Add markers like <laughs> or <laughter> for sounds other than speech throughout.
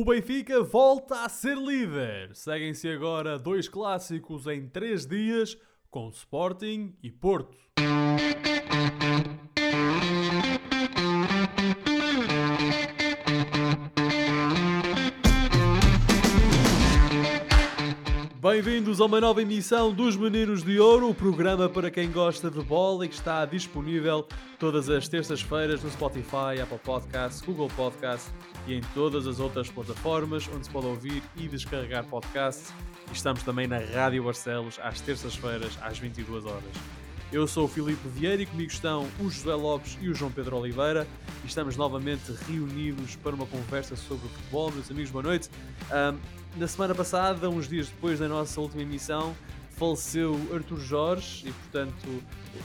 O Benfica volta a ser líder. Seguem-se agora dois clássicos em três dias com Sporting e Porto. Bem-vindos a uma nova emissão dos Meninos de Ouro, o programa para quem gosta de bola e que está disponível todas as terças-feiras no Spotify, Apple Podcasts, Google Podcasts e em todas as outras plataformas onde se pode ouvir e descarregar podcasts. E estamos também na Rádio Barcelos às terças-feiras às 22 horas. Eu sou o Filipe Vieira e comigo estão o José Lopes e o João Pedro Oliveira e estamos novamente reunidos para uma conversa sobre futebol. Meus amigos, boa noite. Um, na semana passada, uns dias depois da nossa última emissão, faleceu Arthur Jorge e, portanto,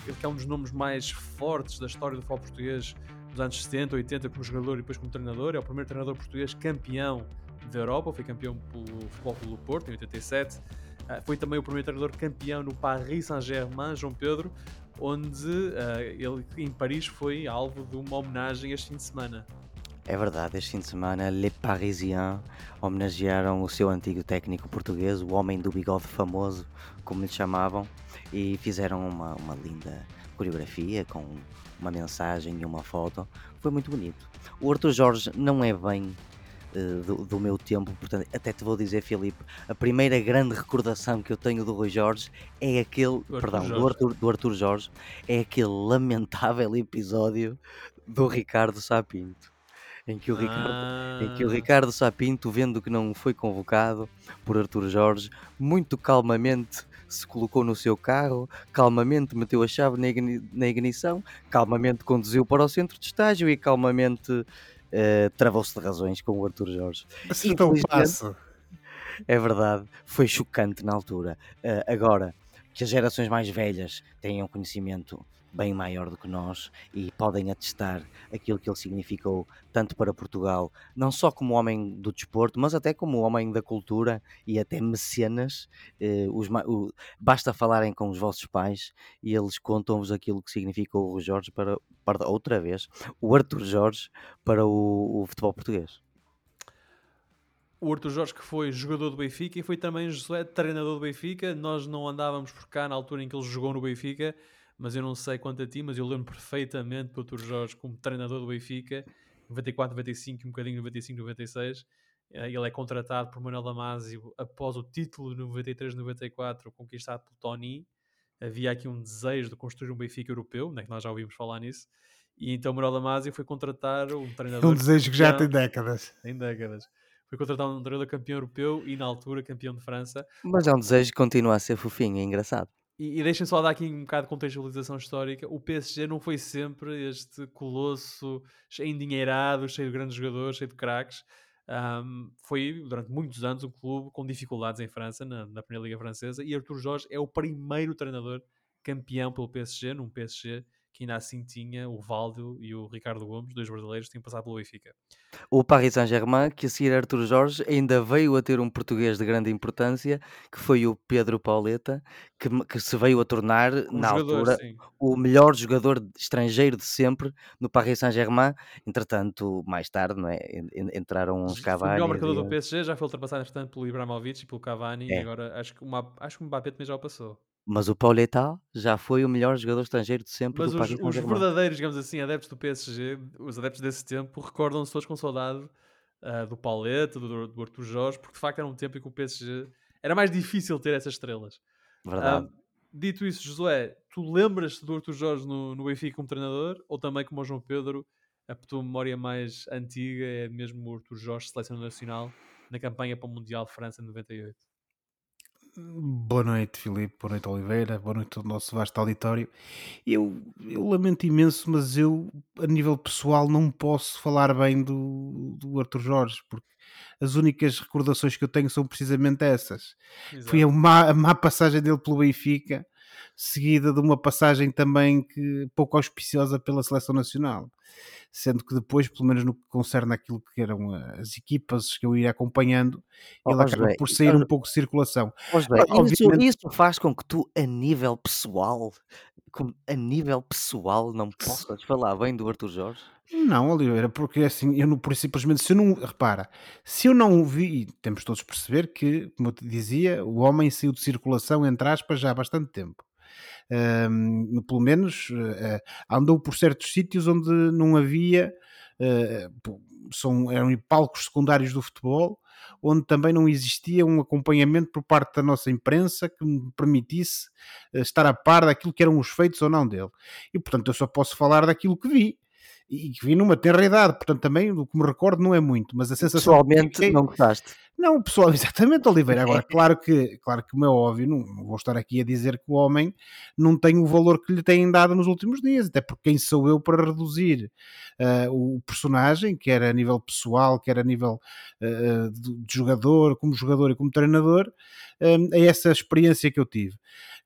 ele que é um dos nomes mais fortes da história do futebol português dos anos 70, 80, como jogador e depois como treinador. É o primeiro treinador português campeão da Europa, foi campeão pelo Futebol do Porto em 87. Uh, foi também o primeiro treinador campeão no Paris Saint-Germain, João Pedro, onde uh, ele em Paris foi alvo de uma homenagem este fim de semana. É verdade, este fim de semana, Les Parisiens homenagearam o seu antigo técnico português, o homem do bigode famoso, como lhe chamavam, e fizeram uma, uma linda coreografia com uma mensagem e uma foto. Foi muito bonito. O Arthur Jorge não é bem uh, do, do, meu tempo, portanto, até te vou dizer, Filipe, a primeira grande recordação que eu tenho do Rui Jorge é aquele, do perdão, Jorge. Do, Arthur, do Arthur Jorge, é aquele lamentável episódio do Ricardo Sapinto em que o Ricardo, ah. em que o ah. Ricardo Sapinto, vendo que não foi convocado por Arthur Jorge, muito calmamente se colocou no seu carro, calmamente meteu a chave na ignição, calmamente conduziu para o centro de estágio e calmamente uh, travou-se de razões com o Arthur Jorge. Acertou o passo. É verdade, foi chocante na altura. Uh, agora, que as gerações mais velhas tenham conhecimento bem maior do que nós e podem atestar aquilo que ele significou tanto para Portugal, não só como homem do desporto, mas até como homem da cultura e até mecenas. Eh, os, o, basta falarem com os vossos pais e eles contam-vos aquilo que significou o Jorge para, para outra vez, o Arthur Jorge para o, o futebol português o Arthur Jorge, que foi jogador do Benfica e foi também Josué, treinador do Benfica. Nós não andávamos por cá na altura em que ele jogou no Benfica, mas eu não sei quanto a ti, mas eu lembro perfeitamente do Arthur Jorge como treinador do Benfica, 94, 95 e um bocadinho 95, 96. Eh, ele é contratado por Manuel Damasio após o título 93, 94 conquistado pelo Tony. Havia aqui um desejo de construir um Benfica europeu, né, que nós já ouvimos falar nisso. E então Manuel Damasio foi contratar um treinador. <laughs> Um desejo que já tem décadas. Tem décadas foi contratar um treinador campeão europeu e na altura campeão de França. Mas é um desejo que continua a ser fofinho, é engraçado. E, e deixem só dar aqui um bocado de contextualização histórica. O PSG não foi sempre este colosso endinheirado, cheio de grandes jogadores, cheio de craques. Um, foi durante muitos anos um clube com dificuldades em França, na, na Primeira Liga Francesa, e Arthur Jorge é o primeiro treinador campeão pelo PSG, num PSG que ainda assim tinha o Valdo e o Ricardo Gomes, dois brasileiros, tinham passado pelo Benfica. O Paris Saint-Germain, que a seguir Arthur Jorge, ainda veio a ter um português de grande importância, que foi o Pedro Pauleta, que, que se veio a tornar, um na jogador, altura, sim. o melhor jogador estrangeiro de sempre no Paris Saint-Germain. Entretanto, mais tarde, não é? entraram uns Cavani. O melhor marcador do PSG já foi ultrapassado, entretanto, pelo Ibrahimovic e pelo Cavani, é. e agora acho que, uma, acho que o Mbappé também já o passou. Mas o Pauleta já foi o melhor jogador estrangeiro de sempre Mas do Paris os, os verdadeiros, digamos assim, adeptos do PSG, os adeptos desse tempo, recordam-se todos com saudade uh, do Pauleta, do, do Arthur Jorge, porque de facto era um tempo em que o PSG era mais difícil ter essas estrelas. Verdade. Uh, dito isso, Josué, tu lembras-te do Arthur Jorge no, no Benfica como treinador, ou também como o João Pedro, a tua memória mais antiga é mesmo o Arthur Jorge, seleção nacional, na campanha para o Mundial de França em 98? Boa noite, Filipe. Boa noite, Oliveira. Boa noite ao nosso vasto auditório. Eu, eu lamento imenso, mas eu, a nível pessoal, não posso falar bem do, do Arthur Jorge, porque as únicas recordações que eu tenho são precisamente essas. Exato. Foi a má, a má passagem dele pelo Benfica, seguida de uma passagem também que pouco auspiciosa pela seleção nacional. sendo que depois, pelo menos no que concerne aquilo que eram as equipas que eu ia acompanhando, Ó ele acaba José, por sair um pouco de circulação. José, Agora, isso isso faz com que tu, a nível pessoal, a nível pessoal, não possas falar bem do Arthur Jorge? não, Oliveira, porque assim, eu não, por simplesmente, se eu não, repara, se eu não o vi, temos todos de perceber que, como eu te dizia, o homem saiu de circulação, entre aspas, já há bastante tempo. Pelo menos eh, andou por certos sítios onde não havia, eh, são, eram palcos secundários do futebol, onde também não existia um acompanhamento por parte da nossa imprensa que me permitisse eh, estar a par daquilo que eram os feitos ou não dele. E portanto eu só posso falar daquilo que vi. E que vi numa tenra idade, portanto também do que me recordo não é muito, mas a sensação que Pessoalmente, fiquei, não gostaste? não, pessoal, <laughs> exatamente, Oliveira. Agora, claro que, claro que, como é óbvio, não, não vou estar aqui a dizer que o homem não tem o valor que lhe têm dado nos últimos dias, até porque quem sou eu para reduzir ah, o personagem, quer a nível pessoal, quer a nível ah, de, jogador, como jogador e como treinador, ah, a essa experiência que eu tive.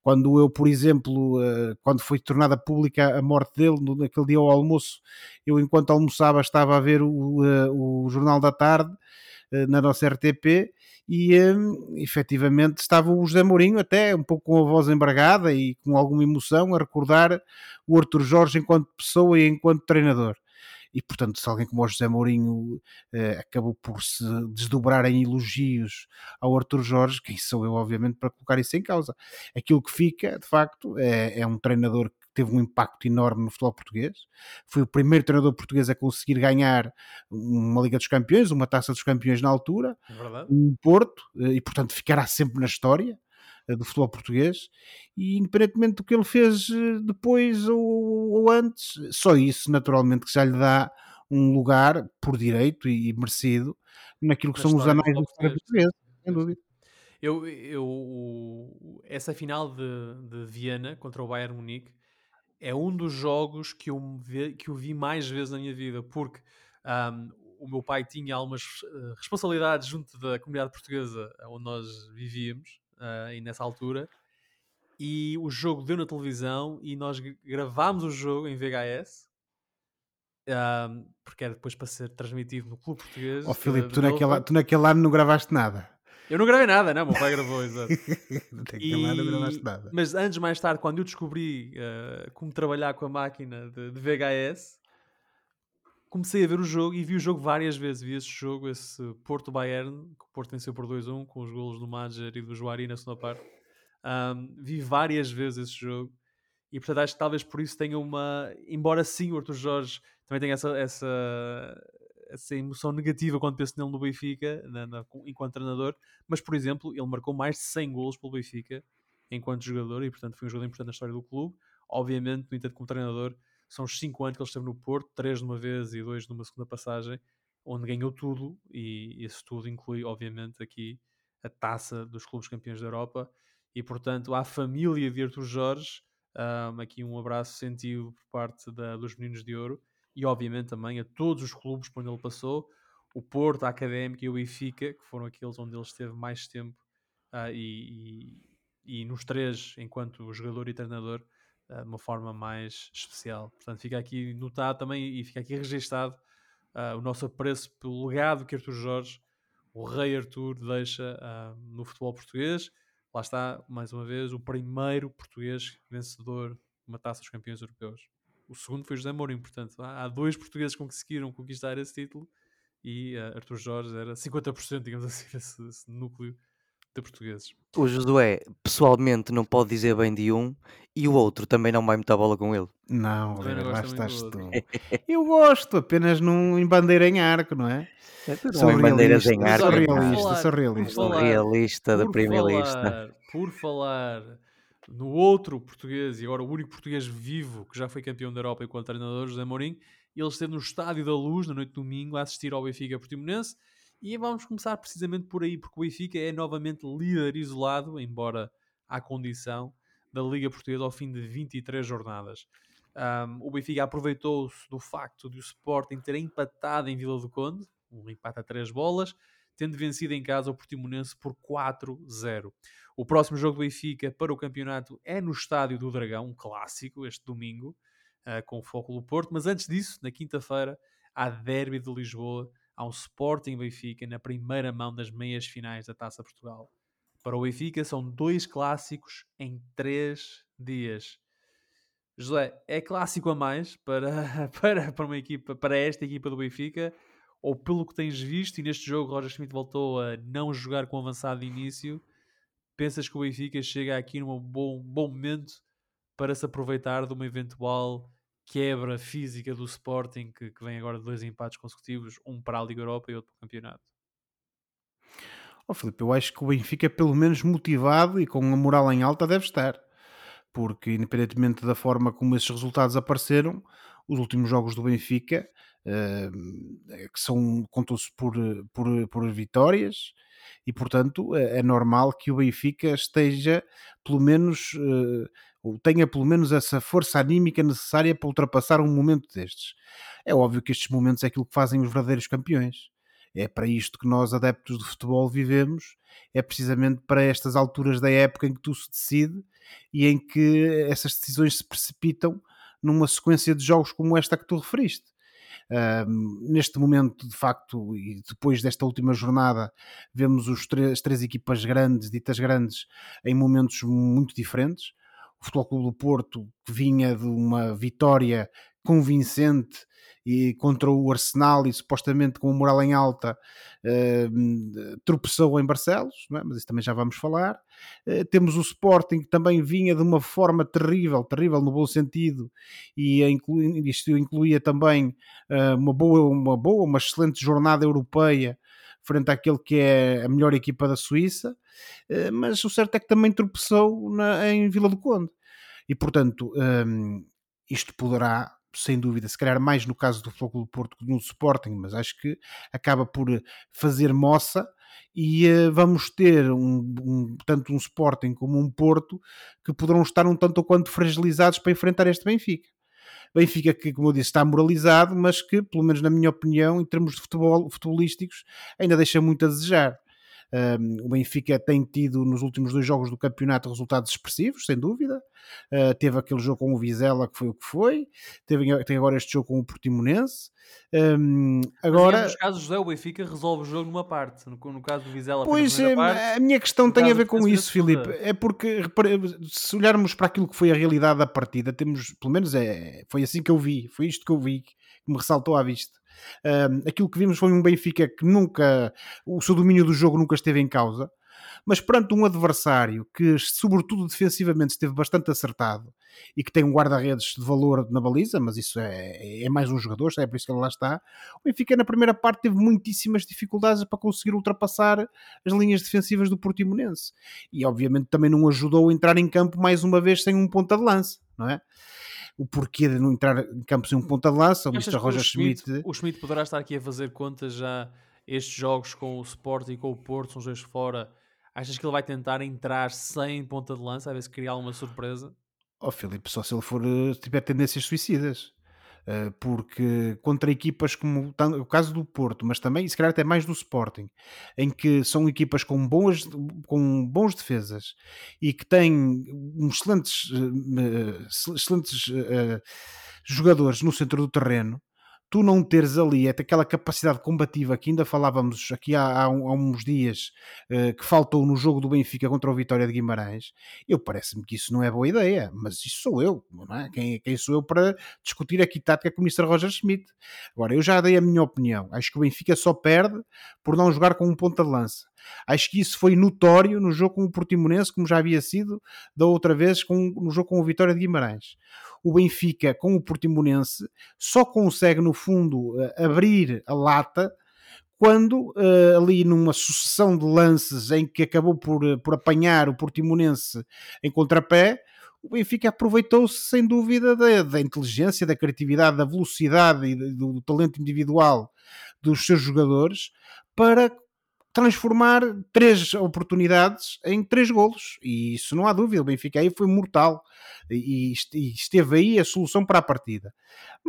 Quando eu, por exemplo, ah, quando foi tornada pública a morte dele, naquele dia ao almoço, eu, enquanto almoçava, estava a ver o, ah, o Jornal da Tarde eh, na nossa RTP e hum, efetivamente estava o José Mourinho até um pouco com a voz embargada e com alguma emoção a recordar o Arthur Jorge enquanto pessoa e enquanto treinador. E portanto, se alguém como o José Mourinho eh, acabou por se desdobrar em elogios ao Arthur Jorge, quem sou eu, obviamente, para colocar isso em causa? Aquilo que fica, de facto, é, é um treinador que teve um impacto enorme no futebol português. Foi o primeiro treinador português a conseguir ganhar uma Liga dos Campeões, uma Taça dos Campeões na altura, É verdade? um Porto, eh, e portanto ficará sempre na história do futebol português. E independentemente do que ele fez eh, depois ou, ou antes, só isso naturalmente que já lhe dá um lugar por direito e, e merecido naquilo que Na são os anais do futebol português. sem dúvida. Eu, eu, essa final de, de Viena contra o Bayern Munique é um dos jogos que eu, ve- que eu vi mais vezes na minha vida, porque ahm, o meu pai tinha algumas eh, responsabilidades junto da comunidade portuguesa onde nós vivíamos, ah, e nessa altura, e o jogo deu na televisão e nós gra- gravámos o jogo em VHS. ahm, porque era depois para ser transmitido no Clube Português. Ó de- Filipe, tu naquele, tu naquele ano não gravaste nada. Eu não gravei nada, não, meu pai gravou, exato. <laughs> naquele ano não gravaste nada. Mas antes, mais tarde, quando eu descobri eh, como trabalhar com a máquina de, de VHS, comecei a ver o jogo e vi o jogo várias vezes. Vi esse jogo, esse Porto-Bayern, que o Porto venceu por 2-1, com os golos do Madger e do Juari na segunda parte. Ahm, vi várias vezes esse jogo e, portanto, acho que talvez por isso tenha uma. Embora sim o Arthur Jorge também tenha essa, essa, essa emoção negativa quando penso nele no Benfica, na- na- enquanto treinador, mas, por exemplo, ele marcou mais de 100 golos pelo Benfica enquanto jogador e, portanto, foi um jogador importante na história do clube. Obviamente, no entanto, como treinador, são os 5 anos que ele esteve no Porto, 3 numa vez e 2 numa segunda passagem, onde ganhou tudo e esse tudo inclui, obviamente, aqui a taça dos clubes campeões da Europa. E, portanto, à família de Arthur Jorge, um, aqui um abraço sentido por parte da- dos Meninos de Ouro e, obviamente, também a todos os clubes por onde ele passou, o Porto, a Académica e o Benfica, que foram aqueles onde ele esteve mais tempo ah, e, e, e nos três, enquanto jogador e treinador, de uma forma mais especial. Portanto, fica aqui notado também e fica aqui registado ah, o nosso apreço pelo legado que Arthur Jorge, o Rei Arthur, deixa ah, no futebol português. Lá está, mais uma vez, o primeiro português vencedor de uma taça dos campeões europeus. O segundo foi José Mourinho, portanto, há, dois portugueses que conseguiram conquistar esse título e ah, Arthur Jorge era 50%, digamos assim, <laughs> desse, desse núcleo de portugueses. O Josué, pessoalmente, não pode dizer bem de um e o outro também não vai muita bola com ele. Não, Oliveira, lá estás tu. <laughs> Eu gosto, apenas num, em bandeira em arco, não é? Não Sou em bandeiras em realista, arco. sou realista, falar- sou realista. Sou falar- realista da falar, por falar no outro português, e agora o único português vivo que já foi campeão da Europa enquanto treinador, José Mourinho, ele esteve no Estádio da Luz na noite de domingo a assistir ao Benfica Portimonense e vamos começar precisamente por aí, porque o Benfica é novamente líder isolado, embora à condição da Liga Portuguesa ao fim de 23 jornadas. Um, o Benfica aproveitou-se do facto de o Sporting ter empatado em Vila do Conde, um empate a três bolas, tendo vencido em casa o Portimonense por 4-0. O próximo jogo do Benfica para o campeonato é no Estádio do Dragão, um clássico, este domingo. uh, com o foco do Porto. Mas antes disso, na quinta-feira, há derby de Lisboa, um Sporting Benfica na primeira mão das meias finais da Taça Portugal. Para o Benfica são dois clássicos em três dias. José, é clássico a mais para, <laughs> para, para, uma equipa, para esta equipa do Benfica? Ou pelo que tens visto, e neste jogo Roger Schmidt voltou a não jogar com avançado de início, pensas que o Benfica chega aqui num bom, bom momento para se aproveitar de uma eventual quebra física do Sporting, que, que vem agora de dois empates consecutivos, um para a Liga Europa e outro para o campeonato? Oh, Filipe, eu acho que o Benfica, pelo menos motivado e com a moral em alta, deve estar porque independentemente da forma como esses resultados apareceram, os últimos jogos do Benfica, uh, que são contam-se por, por, por vitórias, e portanto é, é, normal que o Benfica esteja pelo menos uh, ou tenha pelo menos essa força anímica necessária para ultrapassar um momento destes. É óbvio que estes momentos é aquilo que fazem os verdadeiros campeões. É para isto que nós, adeptos de futebol, vivemos. É precisamente para estas alturas da época em que tudo se decide e em que essas decisões se precipitam numa sequência de jogos como esta que tu referiste. Neste momento, de facto, e depois desta última jornada, vemos os as três equipas grandes, ditas grandes, em momentos muito diferentes. O Futebol Clube do Porto, que vinha de uma vitória convincente e contra o Arsenal e supostamente com o moral em alta uh, tropeçou em Barcelos, é? mas isso também já vamos falar. Uh, temos o Sporting que também vinha de uma forma terrível, terrível no bom sentido, e isto incluía também uh, uma boa, uma boa, uma excelente jornada europeia frente àquele que é a melhor equipa da Suíça, mas o certo é que também tropeçou na, em Vila do Conde. E portanto, um, isto poderá sem dúvida, se calhar mais no caso do Futebol do Porto que no Sporting, mas acho que acaba por eh, fazer moça e uh, vamos ter um, um, tanto um Sporting como um Porto que poderão estar um tanto ou quanto fragilizados para enfrentar este Benfica. Benfica que, como eu disse, está moralizado, mas que, pelo menos na minha opinião, em termos de futebol, futebolísticos, ainda deixa muito a desejar. Um, o Benfica tem tido nos últimos dois jogos do campeonato resultados expressivos, sem dúvida. Uh, teve aquele jogo com o Vizela que foi o que foi, teve, tem agora este jogo com o Portimonense. Um, agora, nos casos, José, o Benfica resolve o jogo numa parte. No, no caso do Vizela, pois é, parte, a minha questão tem a ver com isso, Filipe. É porque se olharmos para aquilo que foi a realidade da partida, temos pelo menos é, foi assim que eu vi, foi isto que eu vi que me ressaltou à vista aquilo que vimos foi um Benfica que nunca, o seu domínio do jogo nunca esteve em causa, mas perante um adversário que, sobretudo defensivamente, esteve bastante acertado e que tem um guarda-redes de valor na baliza, mas isso é, é mais um jogador, é por isso que ele lá está. O Benfica, na primeira parte, teve muitíssimas dificuldades para conseguir ultrapassar as linhas defensivas do Portimonense e, obviamente, também não ajudou a entrar em campo mais uma vez sem um ponta de lança, não é? O porquê de não entrar em campo sem um ponta de lança. O Mr. Roger Schmidt, Schmidt, O Schmidt poderá estar aqui a fazer contas já estes jogos com o Sport e com o Porto, são jogos fora. Achas que ele vai tentar entrar sem ponta de lança, a ver se cria alguma surpresa? Oh, Filipe, só se ele for, eh, tiver tendências suicidas. Eh, porque contra equipas como o caso do Porto, mas também, se calhar até mais do Sporting, em que são equipas com, boas, com bons defesas e que têm excelentes, eh, excelentes uh, jogadores no centro do terreno, tu não teres ali aquela capacidade combativa que ainda falávamos aqui há, há, há uns dias uh, que faltou no jogo do Benfica contra o Vitória de Guimarães, eu parece-me que isso não é boa ideia, mas isso sou eu, não é? Quem, quem sou eu para discutir aqui tática com o Mr. Roger Schmidt? Agora, eu já dei a minha opinião, acho que o Benfica só perde por não jogar com um ponta de lança. Acho que isso foi notório no jogo com o Portimonense, como já havia sido da outra vez com, no jogo com o Vitória de Guimarães. O Benfica com o Portimonense só consegue, no fundo, eh, abrir a lata quando uh, ali numa sucessão de lances em que acabou por, eh, por apanhar o Portimonense em contrapé, o Benfica aproveitou-se sem dúvida da, da, inteligência, da criatividade, da velocidade e do, do talento individual dos seus jogadores para transformar três oportunidades em três golos. E isso não há dúvida. O Benfica aí foi mortal e, esteve aí a solução para a partida.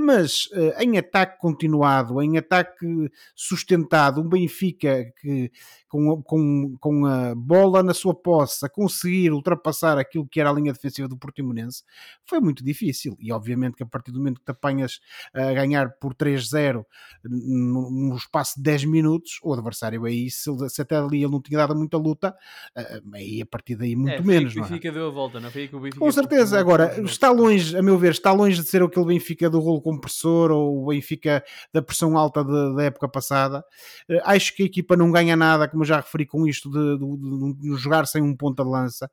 Mas uh, em ataque continuado, em ataque sustentado, um Benfica que com, com, com a bola na sua posse a conseguir ultrapassar aquilo que era a linha defensiva do Portimonense foi muito difícil. E obviamente que a partir do momento que te apanhas a ganhar por 3-0 no, no, espaço de 10 minutos, o adversário aí, se, se, até ali ele não tinha dado muita luta, uh, aí a partir daí muito é, menos. O Benfica deu a volta, não foi que o Benfica Com certeza, agora está longe, a meu ver, está longe de ser aquele Benfica do rolo compressor ou o Benfica da pressão alta de, da época passada. Uh, acho que a equipa não ganha nada como já referi com isto de, de, de, de jogar sem um ponta de lança.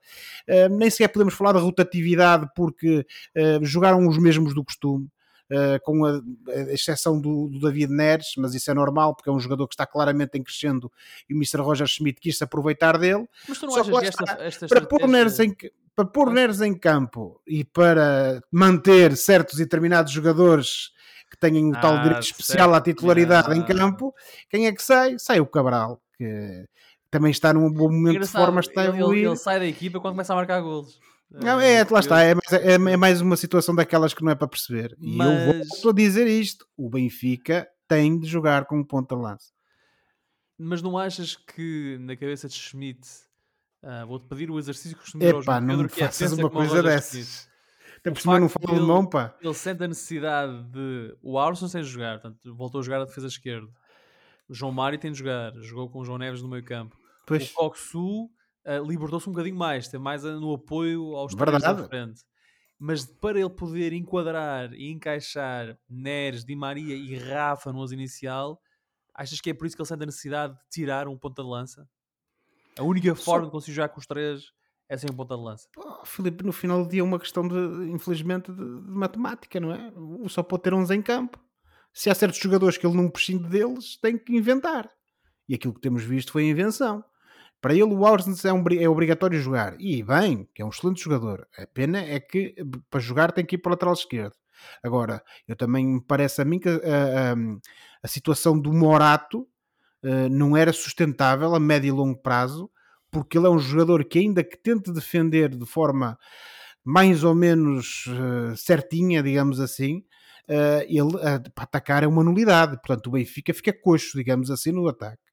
Uh, nem sequer podemos falar de rotatividade porque uh, jogaram os mesmos do costume. Uh, com a, a exceção do, do, David Neres, mas isso é normal porque é um jogador que está claramente em crescendo e o Mr. Roger Schmidt quis se aproveitar dele. Mas tu não Só achas que esta, esta para pôr Neres em para pôr Neres em campo e para manter certos e determinados jogadores que tenham o ah, tal direito especial à titularidade ah. em campo, quem é que sai? Sai o Cabral que também está num bom momento Engraçado, de forma, está a evoluir. Ele, ele, sai da equipa quando começa a marcar golos. Não, é, lá está, é mais, é, é mais uma situação daquelas que não é para perceber. E Mas... eu volto a dizer isto: o Benfica tem de jogar com ponta lance. Mas não achas que na cabeça de Schmidt uh, vou-te pedir o exercício que costumo Epá, não me é faças uma coisa dessas. Até por cima não fala de mão, pá. Ele sente a necessidade de o Arson sem jogar, portanto, voltou a jogar a defesa esquerda o João Mário tem de jogar, jogou com o João Neves no meio campo. Pois. O Coxu uh, libertou-se um bocadinho mais, tem mais no apoio aos três da frente. Mas para ele poder enquadrar e encaixar Neres, Di Maria e Rafa no 11 inicial, achas que é por isso que ele sente a necessidade de tirar um ponta de lança? A única forma Só... de conseguir jogar com os três é sem um ponta de lança. Oh, Filipe, no final do dia é uma questão de, infelizmente, de, de matemática, não é? Só pode ter uns em campo se há certos jogadores que ele não prescinde deles, tem que inventar. E aquilo que temos visto foi a invenção. Para ele, o Ausnes é, um, é obrigatório jogar. E bem, que é um excelente jogador. A pena é que para jogar tem que ir para o lateral esquerdo. Agora, eu também me parece a mim que a, a, a situação do Morato uh, não era sustentável a médio e longo prazo, porque ele é um jogador que, ainda que tente defender de forma mais ou menos uh, certinha, digamos assim, uh, ele para atacar é uma nulidade. Portanto, o Benfica fica coxo, digamos assim, no ataque.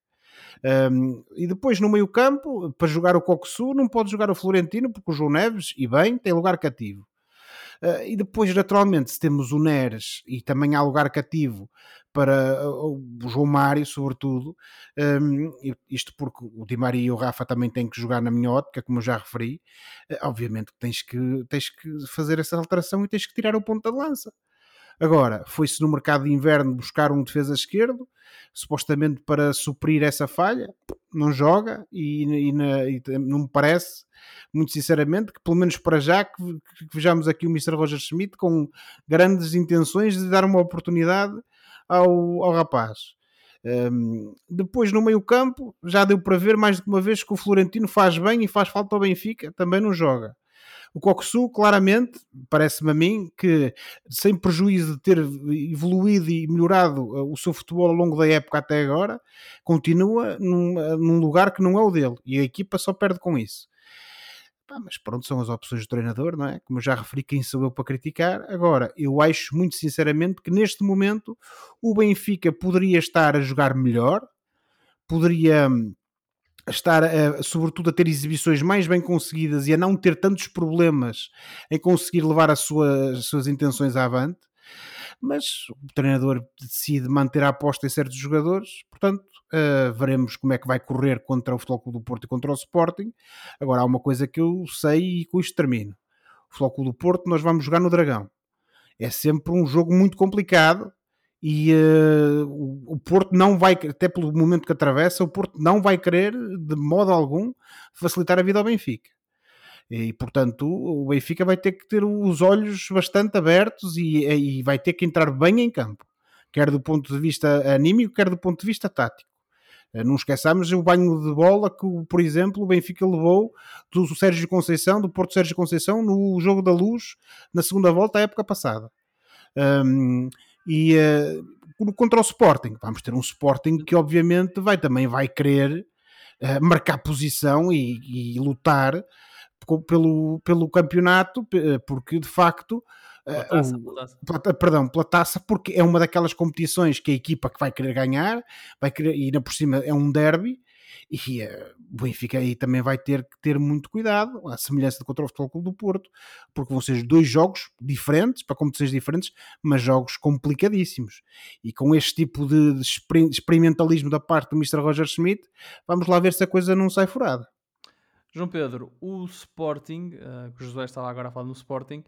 Um, e depois no meio campo, para jogar o Coxu, não pode jogar o Florentino, porque o João Neves, e bem, tem lugar cativo. Uh, e depois, naturalmente, se temos o Neres e também há lugar cativo para o João Mário, sobretudo, um, isto porque o Di Maria e o Rafa também têm que jogar na minha ótica, como eu já referi, uh, obviamente tens que, tens que fazer essa alteração e tens que tirar o ponto de lança. Agora, foi-se no mercado de inverno buscar um defesa esquerdo, supostamente para suprir essa falha, não joga e, e, na, e não me parece, muito sinceramente, que pelo menos para já que, que vejamos aqui o Mr. Roger Schmidt com grandes intenções de dar uma oportunidade ao, ao rapaz. Um, depois no meio campo já deu para ver mais que uma vez que o Florentino faz bem e faz falta ao Benfica, também não joga. O Coxu, claramente, parece-me a mim que, sem prejuízo de ter evoluído e melhorado uh, o seu futebol ao longo da época até agora, continua num, uh, num lugar que não é o dele e a equipa só perde com isso. Pá, mas pronto, são as opções do treinador, não é? Como já referi, quem sou eu para criticar? Agora, eu acho muito sinceramente que neste momento o Benfica poderia estar a jogar melhor, poderia hum, estar, a, sobretudo, a ter exibições mais bem conseguidas e a não ter tantos problemas em conseguir levar as suas, as suas intenções avante. Mas o treinador decide manter a aposta em certos jogadores, portanto, uh, veremos como é que vai correr contra o Futebol Clube do Porto e contra o Sporting. Agora, há uma coisa que eu sei e com isto termino: o Futebol Clube do Porto, nós vamos jogar no Dragão. É sempre um jogo muito complicado, e uh, o, Porto não vai, até pelo momento que atravessa, o Porto não vai querer de modo algum facilitar a vida ao Benfica. E portanto o Benfica vai ter que ter os olhos bastante abertos e, e vai ter que entrar bem em campo, quer do ponto de vista anímico, quer do ponto de vista tático. Eh, não esqueçamos o banho de bola que, por exemplo, o Benfica levou do Sérgio Conceição, do Porto Sérgio Conceição, no jogo da luz, na segunda volta, à época passada. Um, e uh, contra o Sporting, vamos ter um Sporting que obviamente vai também vai querer uh, marcar posição e, e lutar pelo, pelo campeonato, porque de facto pela taça, uh, pela, perdão, pela taça, porque é uma daquelas competições que a equipa que vai querer ganhar, vai querer, e ainda por cima é um derby, e uh, o Benfica aí também vai ter que ter muito cuidado, a semelhança contra o Futebol Clube do Porto, porque vão ser dois jogos diferentes, para competições diferentes, mas jogos complicadíssimos. E com este tipo de, de experimentalismo da parte do Mr. Roger Schmidt, vamos lá ver se a coisa não sai furada. João Pedro, o Sporting, uh, que o José estava agora a falar no Sporting,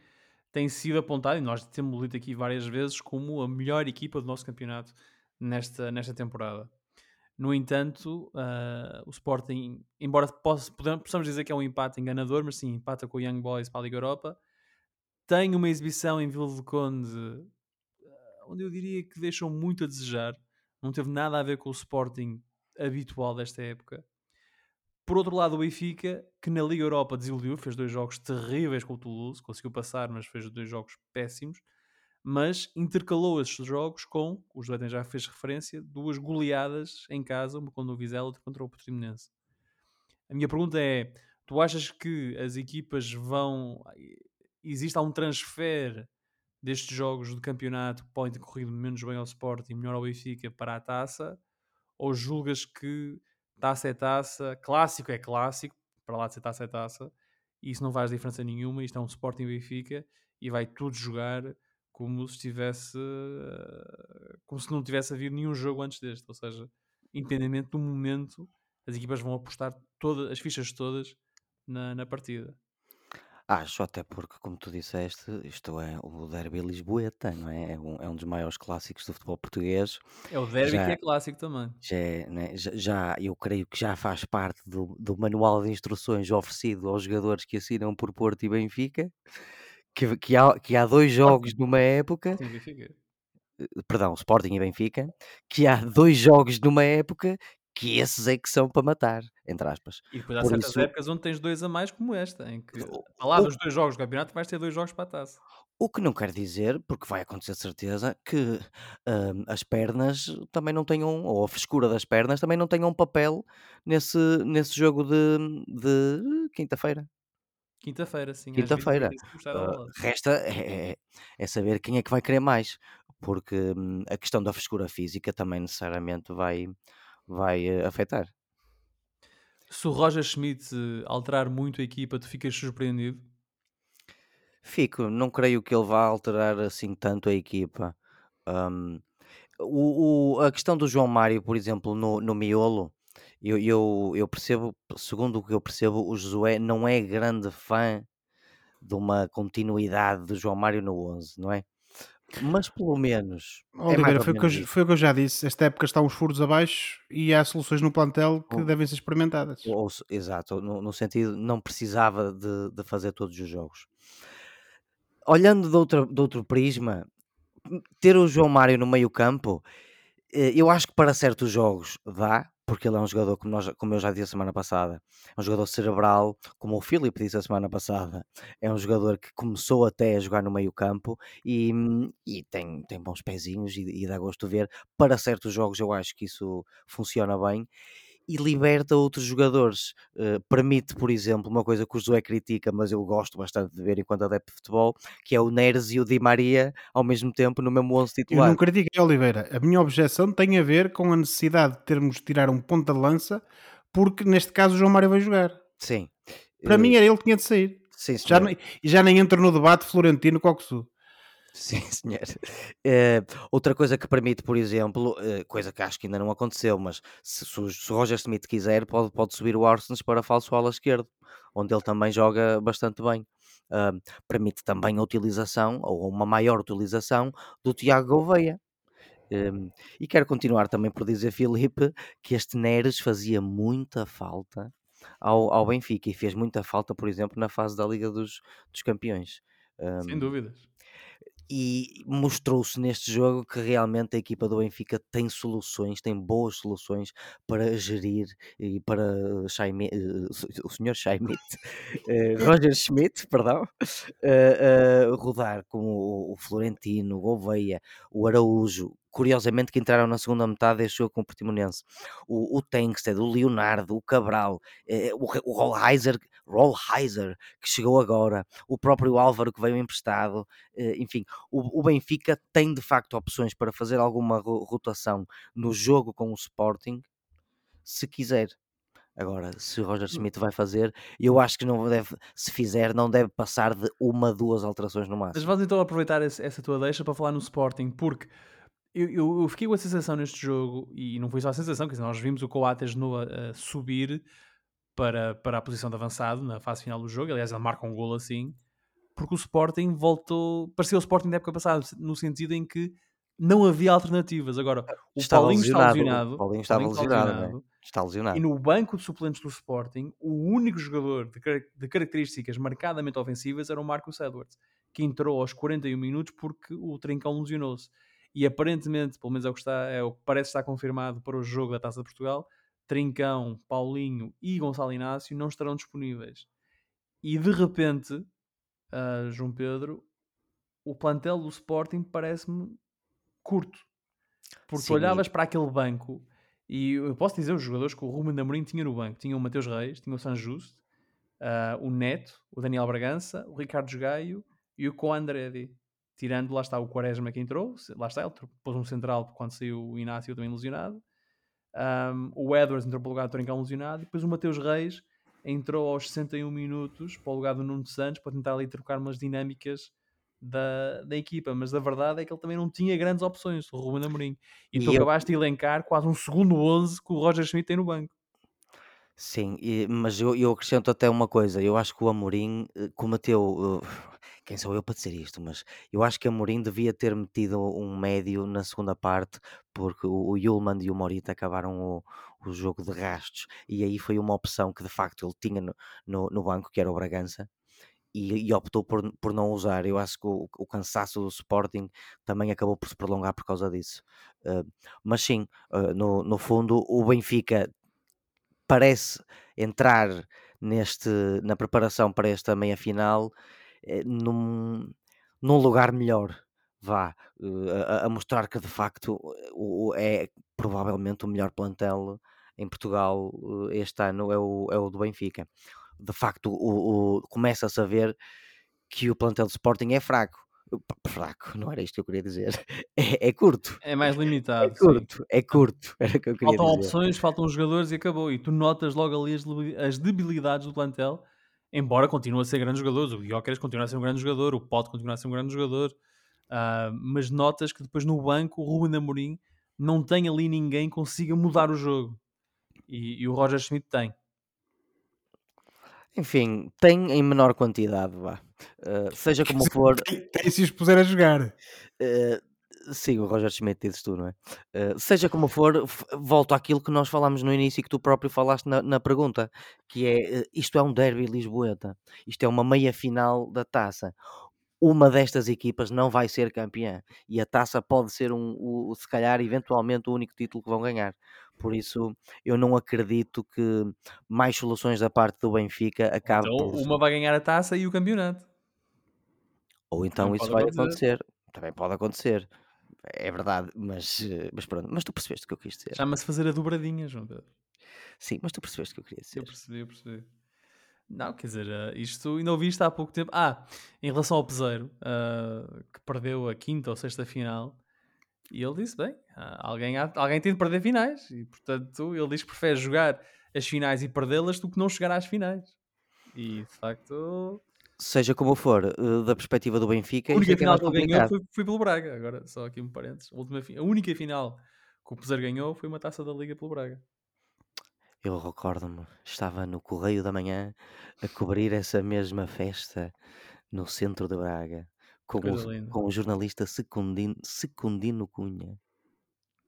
tem sido apontado, e nós temos lido aqui várias vezes, como a melhor equipa do nosso campeonato nesta, nesta temporada. No entanto, uh, o Sporting, embora possa, possamos dizer que é um empate enganador, mas sim, empata com o Young Boys para a Liga Europa, tem uma exibição em Vila de Conde uh, onde eu diria que deixou muito a desejar. Não teve nada a ver com o Sporting habitual desta época. Por outro lado, o Benfica, que na Liga Europa desiludiu, fez dois jogos terríveis com o Toulouse, conseguiu passar, mas fez dois jogos péssimos mas intercalou esses jogos com, o José já fez referência, duas goleadas em casa, uma contra o Vizela outra contra o Portimonense. A minha pergunta é, tu achas que as equipas vão... Existe algum transfer destes jogos de campeonato que podem ter corrido menos bem ao Sport e melhor ao Benfica para a taça? Ou julgas que taça é taça, clássico é clássico, para lá de ser taça é taça, e isso não faz diferença nenhuma, isto é um Sporting Benfica e vai tudo jogar como se tivesse como se não tivesse havido nenhum jogo antes deste, ou seja, independentemente do momento, as equipas vão apostar todas as fichas todas na, na partida. Acho até porque, como tu disseste, isto é o derby Lisboeta, não é? É um, é um dos maiores clássicos do futebol português. É o derby já, que é clássico também. Já, é, né? já, já, eu creio que já faz parte do, do manual de instruções oferecido aos jogadores que assinam por Porto e Benfica que, que, há, que há dois jogos numa época. Sim, Benfica. Eh, perdão, Sporting e Benfica, que há dois jogos numa época que esses é que são para matar, entre aspas. E depois há Por certas isso, épocas onde tens dois a mais como esta, em que ao lado dos dois jogos do campeonato vais ter dois jogos para a taça. O que não quer dizer, porque vai acontecer de certeza, que hum, as pernas também não tenham, ou a frescura das pernas também não tenham um papel nesse, nesse jogo de, de quinta-feira. Quinta-feira, sim. Quinta-feira. Uh, resta é, é, é, saber quem é que vai querer mais, porque hum, a questão da frescura física também necessariamente vai, vai uh, afetar. Se o Roger Schmidt alterar muito a equipa, tu ficas surpreendido? Fico, não creio que ele vá alterar assim tanto a equipa. Um, o, o, a questão do João Mário, por exemplo, no, no miolo, eu, eu, eu percebo, segundo o que eu percebo, o Josué não é grande fã de uma continuidade do João Mário no 11, não é? Mas pelo menos. É Oliveira, foi, o que eu, foi o que eu já disse. Esta época está uns furos abaixo e há soluções no plantel que ou, devem ser experimentadas. Ou, exato, no, no, sentido, não precisava de, de fazer todos os jogos. Olhando de, outra, de outro prisma, ter o João Mário no meio-campo, eh, eu acho que para certos jogos dá, porque ele é um jogador, como, nós, como eu já disse a semana passada, é um jogador cerebral, como o Filipe disse a semana passada, é um jogador que começou até a jogar no meio campo e, e tem, tem bons pezinhos e, e dá gosto de ver. Para certos jogos eu acho que isso funciona bem e liberta outros jogadores. Uh, permite, por exemplo, uma coisa que o Josué critica, mas eu gosto bastante de ver enquanto adepto de futebol, que é o Neres e o Di Maria ao mesmo tempo no mesmo 11 titular. Eu não critiquei, Oliveira. A minha objeção tem a ver com a necessidade de termos de tirar um ponta de lança, porque neste caso o João Mário vai jogar. Sim. Para uh... mim era ele que tinha de sair. Sim, já, já nem entro no debate Florentino-Coxu. Sim, <laughs> senhor. Eh, outra coisa que permite, por exemplo, eh, coisa que acho que ainda não aconteceu, mas se, se o se o Roger Smith quiser, pode, pode subir o Arsens para falso ala esquerdo, onde ele também joga bastante bem. permite também a utilização, ou uma maior utilização, do Tiago Gouveia. Ehm, e quero continuar também por dizer, <laughs> Filipe, que este Neres fazia muita falta ao, ao Benfica e fez muita falta, por exemplo, na fase da Liga dos, dos Campeões. Sem dúvidas e mostrou-se neste jogo que realmente a equipa do Benfica tem soluções, tem boas soluções para gerir e para eh, o senhor Schmidt, <laughs> eh, Roger Schmidt, perdão, uh, rodar com o, Florentino, o Gouveia, o Araújo, curiosamente que entraram na segunda metade deste jogo com o Portimonense. O, o Tankstead, o Leonardo, o Cabral, eh, o, o Rollheiser, Rollheiser, que chegou agora, o próprio Álvaro que veio emprestado, eh, enfim, o, o, Benfica tem de facto opções para fazer alguma rotação no jogo com o Sporting, se quiser. Agora, se o Roger hum. Smith vai fazer, eu acho que não deve, se fizer, não deve passar de uma, duas alterações no máximo. Mas vamos então aproveitar essa tua deixa para falar no Sporting, porque eu, eu, eu, fiquei com a sensação neste jogo, e não foi só a sensação, que nós vimos o Coates no a, a, subir para, para a posição de avançado na fase final do jogo, aliás ele marca um gol assim, porque o Sporting voltou, pareceu o Sporting da época passada, no sentido em que não havia alternativas. Agora, o está Paulinho lesionado, está lesionado. O Paulinho está lesionado. lesionado está lesionado. E no banco de suplentes do Sporting, o único jogador de, de características marcadamente ofensivas era o Marcus Edwards, que entrou aos 41 minutos porque o Trincão lesionou-se. E aparentemente, pelo menos é o que, está, é o que parece estar confirmado para o jogo da Taça de Portugal, Trincão, Paulinho e Gonçalo Inácio não estarão disponíveis. E de repente, uh, João Pedro, o plantel do Sporting parece-me curto. Porque Sim. olhavas para aquele banco e eu posso dizer os jogadores que o Ruben Amorim tinha no banco. Tinha o Mateus Reis, tinha o San Justo, uh, o Neto, o Daniel Bragança, o Ricardo Gaio e o Coandredi. Tirando, lá está o Quaresma que entrou, lá está, ele pôs um central quando saiu o Inácio também lesionado. Um, o Edwards entrou para o lugar do Trincão lesionado. E depois o Mateus Reis entrou aos 61 minutos para o lugar do Nuno Santos para tentar ali trocar umas dinâmicas da, da equipa, mas a verdade é que ele também não tinha grandes opções, o Ruben Amorim. E, e tu eu... acabaste de elencar quase um segundo 11 que o Roger Schmidt tem no banco. Sim, e, mas eu, eu acrescento até uma coisa, eu acho que o Amorim eh, cometeu, uh, quem sou eu para dizer isto, mas eu acho que Amorim devia ter metido um médio na segunda parte, porque o, Yulman e o Morita acabaram o, o jogo de rastos, e aí foi uma opção que de facto ele tinha no, no, no banco, que era o Bragança, e, e, optou por, por não usar. Eu acho que o, o, cansaço do Sporting também acabou por se prolongar por causa disso. Uh, mas sim, uh, no, no fundo, o Benfica parece entrar neste, na preparação para esta meia final num, num lugar melhor. Vá a, a, mostrar que de facto o, é provavelmente o melhor plantel em Portugal este ano é o, é o do Benfica de facto o, o começa-se a ver que o plantel de Sporting é fraco. Fraco, não era isto que eu queria dizer. <laughs> É, é curto. É mais <laughs> limitado. É curto, sim. é curto. Era que eu queria faltam dizer. opções, faltam jogadores e acabou. E tu notas logo ali as, as debilidades do plantel, embora continue a ser grandes jogadores. O Jóqueres continua a ser um grande jogador, o Pote continua a ser um grande jogador. Uh, mas notas que depois no banco o Ruben Amorim não tem ali ninguém que consiga mudar o jogo. E, e o Roger Schmidt tem. Enfim, tem em menor quantidade, vá. Uh, seja <laughs> como for. Tem, tem se os puser a jogar. Uh, sim, o Roger Schmidt dizes tu, não é? Uh, seja como for, volto àquilo que nós falámos no início e que tu próprio falaste na, na pergunta, que é isto é um derby lisboeta, isto é uma meia final da taça uma destas equipas não vai ser campeã e a taça pode ser um, o, se calhar eventualmente o único título que vão ganhar. Por isso eu não acredito que mais soluções da parte do Benfica acabem. Então, por... uma vai ganhar a taça e o campeonato. Ou então isso vai acontecer. acontecer. Também pode acontecer. É verdade, mas, mas pronto. Mas tu percebeste o que eu quis dizer. Chama-se fazer a dobradinha, João Pedro. Sim, mas tu percebeste o que eu queria dizer. Eu percebi, eu percebi. Não, quer dizer, uh, isto ainda ouvi isto há pouco tempo. Ah, em relação ao Peseiro, uh, que perdeu a quinta ou sexta final, e ele disse: bem, alguém, há, alguém tem de perder finais, e portanto ele diz que prefere jogar as finais e perdê-las do que não chegar às finais. E de facto. Seja como for, da perspectiva do Benfica, a única é final que ele ganhou foi, foi, pelo Braga. Agora, só aqui um parênteses: a, última, a única final que o Peseiro ganhou foi uma taça da Liga pelo Braga. Eu recordo-me, estava no Correio da Manhã a cobrir essa mesma festa no centro de Braga com, o, com o jornalista Secundino, Secundino Cunha.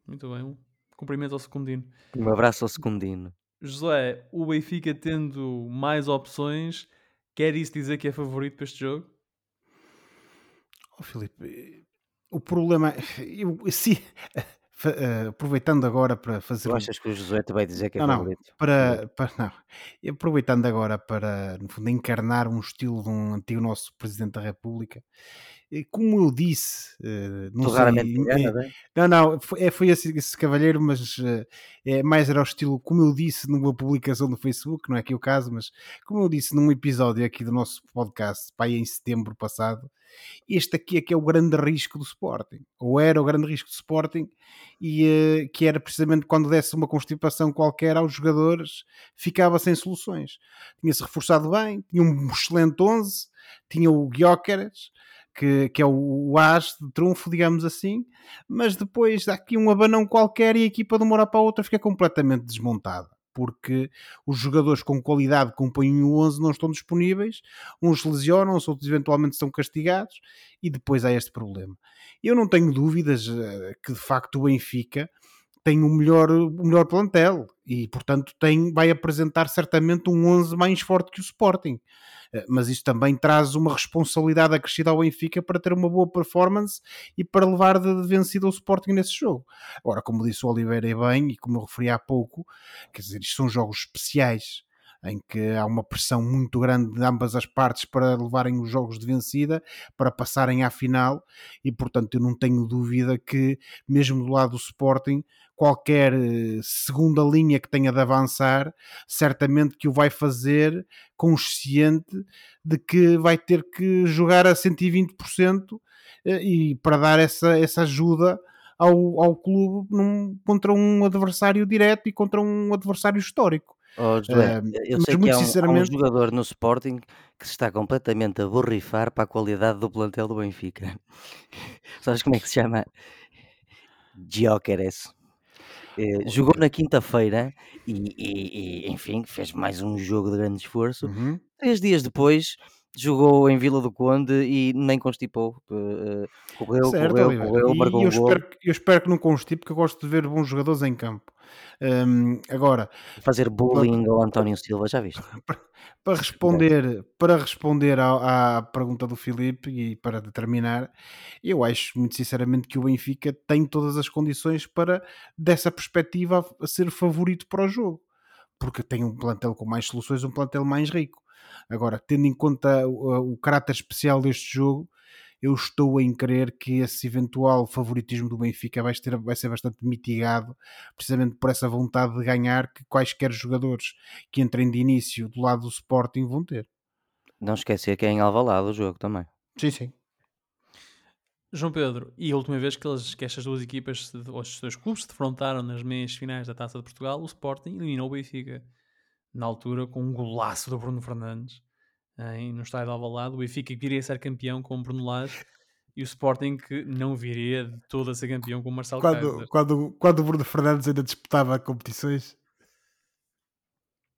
Muito bem, um cumprimento ao Secundino. Um abraço ao Secundino. José, o Benfica tendo mais opções, quer isso dizer que é favorito para este jogo? Oh, Filipe, o problema é. Eu, se, uh, aproveitando agora para fazer. Tu achas que o José te vai dizer que é não, favorito? Não, para, para, não. Aproveitando agora para, no fundo, encarnar um estilo de um antigo nosso Presidente da República, eh, como eu disse, eh, não Tu sei, raramente te enganas, é? não, não, foi, é, foi esse, esse cavalheiro, mas eh, é mais era o estilo, como eu disse numa publicação no Facebook, não é aqui o caso, mas como eu disse num episódio aqui do nosso podcast, pai, em setembro passado, este aqui é que é o grande risco do Sporting, ou era o grande risco do Sporting, e eh, que era precisamente quando desse uma constipação qualquer aos jogadores, ficava sem soluções. Tinha-se reforçado bem, tinha um excelente 11, tinha o Guióqueras, que, que é o, o as de trunfo, digamos assim, mas depois dá aqui um abanão qualquer e a equipa de uma hora para a outra fica completamente desmontada. Porque os jogadores com qualidade que compõem o 11 não estão disponíveis, uns lesionam-se, outros eventualmente são castigados, e depois há este problema. Eu não tenho dúvidas eh, que de facto o Benfica tem o melhor, o melhor plantel e, portanto, tem, vai apresentar certamente um 11 mais forte que o Sporting. Eh, Mas isto também traz uma responsabilidade acrescida ao Benfica para ter uma boa performance e para levar de vencida o Sporting nesse jogo. Agora, como disse o Oliveira e bem, e como eu referi há pouco, quer dizer, isto são jogos especiais em que há uma pressão muito grande de ambas as partes para levarem os jogos de vencida, para passarem à final, e portanto eu não tenho dúvida que, mesmo do lado do Sporting, qualquer eh, segunda linha que tenha de avançar, certamente que o vai fazer consciente de que vai ter que jogar a 120% eh, e para dar essa, essa ajuda ao, ao clube num- contra um adversário direto e contra um adversário histórico. Oh, Josué, Eh, eu mas sei que muito há um, há um sinceramente- jogador no Sporting que se está completamente a borrifar para a qualidade do plantel do Benfica. <laughs> Sabes como é que se chama? Gyökeres. Eh, jogou na quinta-feira e, e- e, enfim, fez mais um jogo de grande esforço. Uhum. Três dias depois jogou em Vila do Conde e nem constipou. Eh, correu, Certo, correu, correu, E marcou eu um gol. espero, que- eu espero que não constipe, porque eu gosto de ver bons jogadores em campo. Hum, agora, Fazer bullying ao António Silva, já viste? <laughs> para responder, para responder à, à pergunta do Filipe e para determinar, eu acho muito sinceramente que o Benfica tem todas as condições para, dessa perspectiva, ser favorito para o jogo, porque tem um plantel com mais soluções, um plantel mais rico. Agora, tendo em conta o, o caráter especial deste jogo, eu estou em crer que esse eventual favoritismo do Benfica vai, ter, vai ser bastante mitigado, precisamente por essa vontade de ganhar que quaisquer jogadores que entrem de início do lado do Sporting vão ter. Não esquecer que é em Alvalade o jogo também. Sim, sim. João Pedro, e a última vez que, eles, que estas duas equipas, ou estes dois clubes, se defrontaram nas meias finais da Taça de Portugal, o Sporting eliminou o Benfica. Na altura, com um golaço do Bruno Fernandes, em, no estádio de Alvalade. O Benfica que viria a ser campeão com o Bruno Lage e o Sporting que não viria de todo a ser campeão com o Marcelo Quando, Kaiser. quando, quando o Bruno Fernandes ainda disputava competições,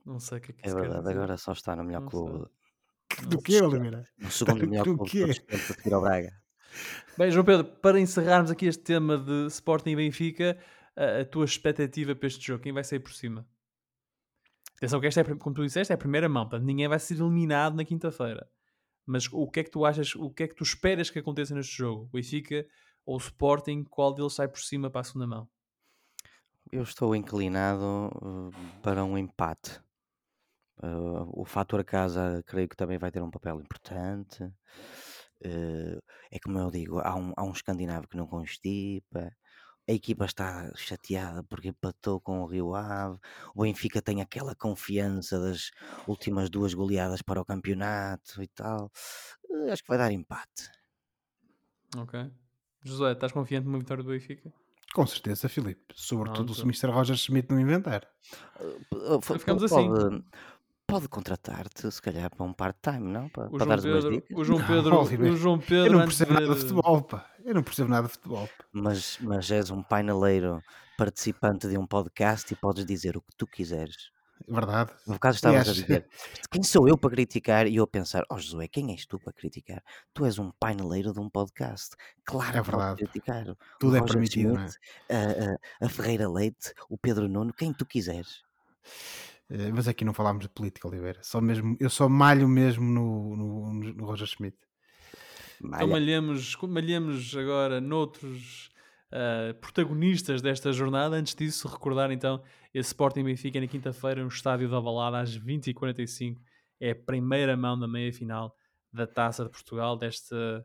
Não sei o que é que É verdade, dizer. agora só está no melhor Não clube. do que. Oliveira? <laughs> No segundo <laughs> melhor Do clube quê? de todos os tempos a seguir ao Braga. Bem, João Pedro, para encerrarmos aqui este tema de Sporting e Benfica, a, a tua expectativa para este jogo, quem vai sair por cima? Atenção que esta é, como tu disseste, é a primeira mão, portanto ninguém vai ser eliminado na quinta-feira. Mas o que é que tu achas, o que é que tu esperas que aconteça neste jogo? O Benfica ou o Sporting, qual deles sai por cima para a segunda mão? Eu estou inclinado uh, para um empate. Uh, o fator casa creio que também vai ter um papel importante. Uh, é como eu digo, há um, há um escandinavo que não constipa. A equipa está chateada porque empatou com o Rio Ave. O Benfica tem aquela confiança das últimas duas goleadas para o campeonato e tal. Uh, acho que vai dar empate. Ok. José, estás confiante numa vitória do Benfica? Com certeza, Filipe. Sobretudo Pronto. se o Mr. Roger Schmidt não inventar. Uh, f- ficamos pode, assim. Pode contratar-te, se calhar, para um part-time, não? Para, O para dares umas dicas. o João Não, Pedro, Oliveira, o João Pedro Eu não percebo nada de futebol, pá. Eu não percebo nada de futebol. pá. Mas, mas és um paineleiro participante de um podcast e podes dizer o que tu quiseres. É Verdade. No caso, estavas a Aliás, dizer <laughs> quem sou eu para criticar? E eu a pensar, ó Josué, quem és tu para criticar? Tu és um paineleiro de um podcast. Claro É verdade. criticar. O Tudo é Roger permitido, não é? A, a- a Ferreira Leite, o Pedro Nuno, quem tu quiseres. Eh, Mas aqui não falámos de política, Oliveira. Só mesmo, eu só malho mesmo no, no, no Roger Schmidt. Então Malha. malhamos, malhamos agora noutros ah, protagonistas desta jornada. Antes disso, recordar então esse Sporting Benfica na quinta-feira no estádio da Avalada às 20h45. É a primeira mão da meia-final da Taça de Portugal desta,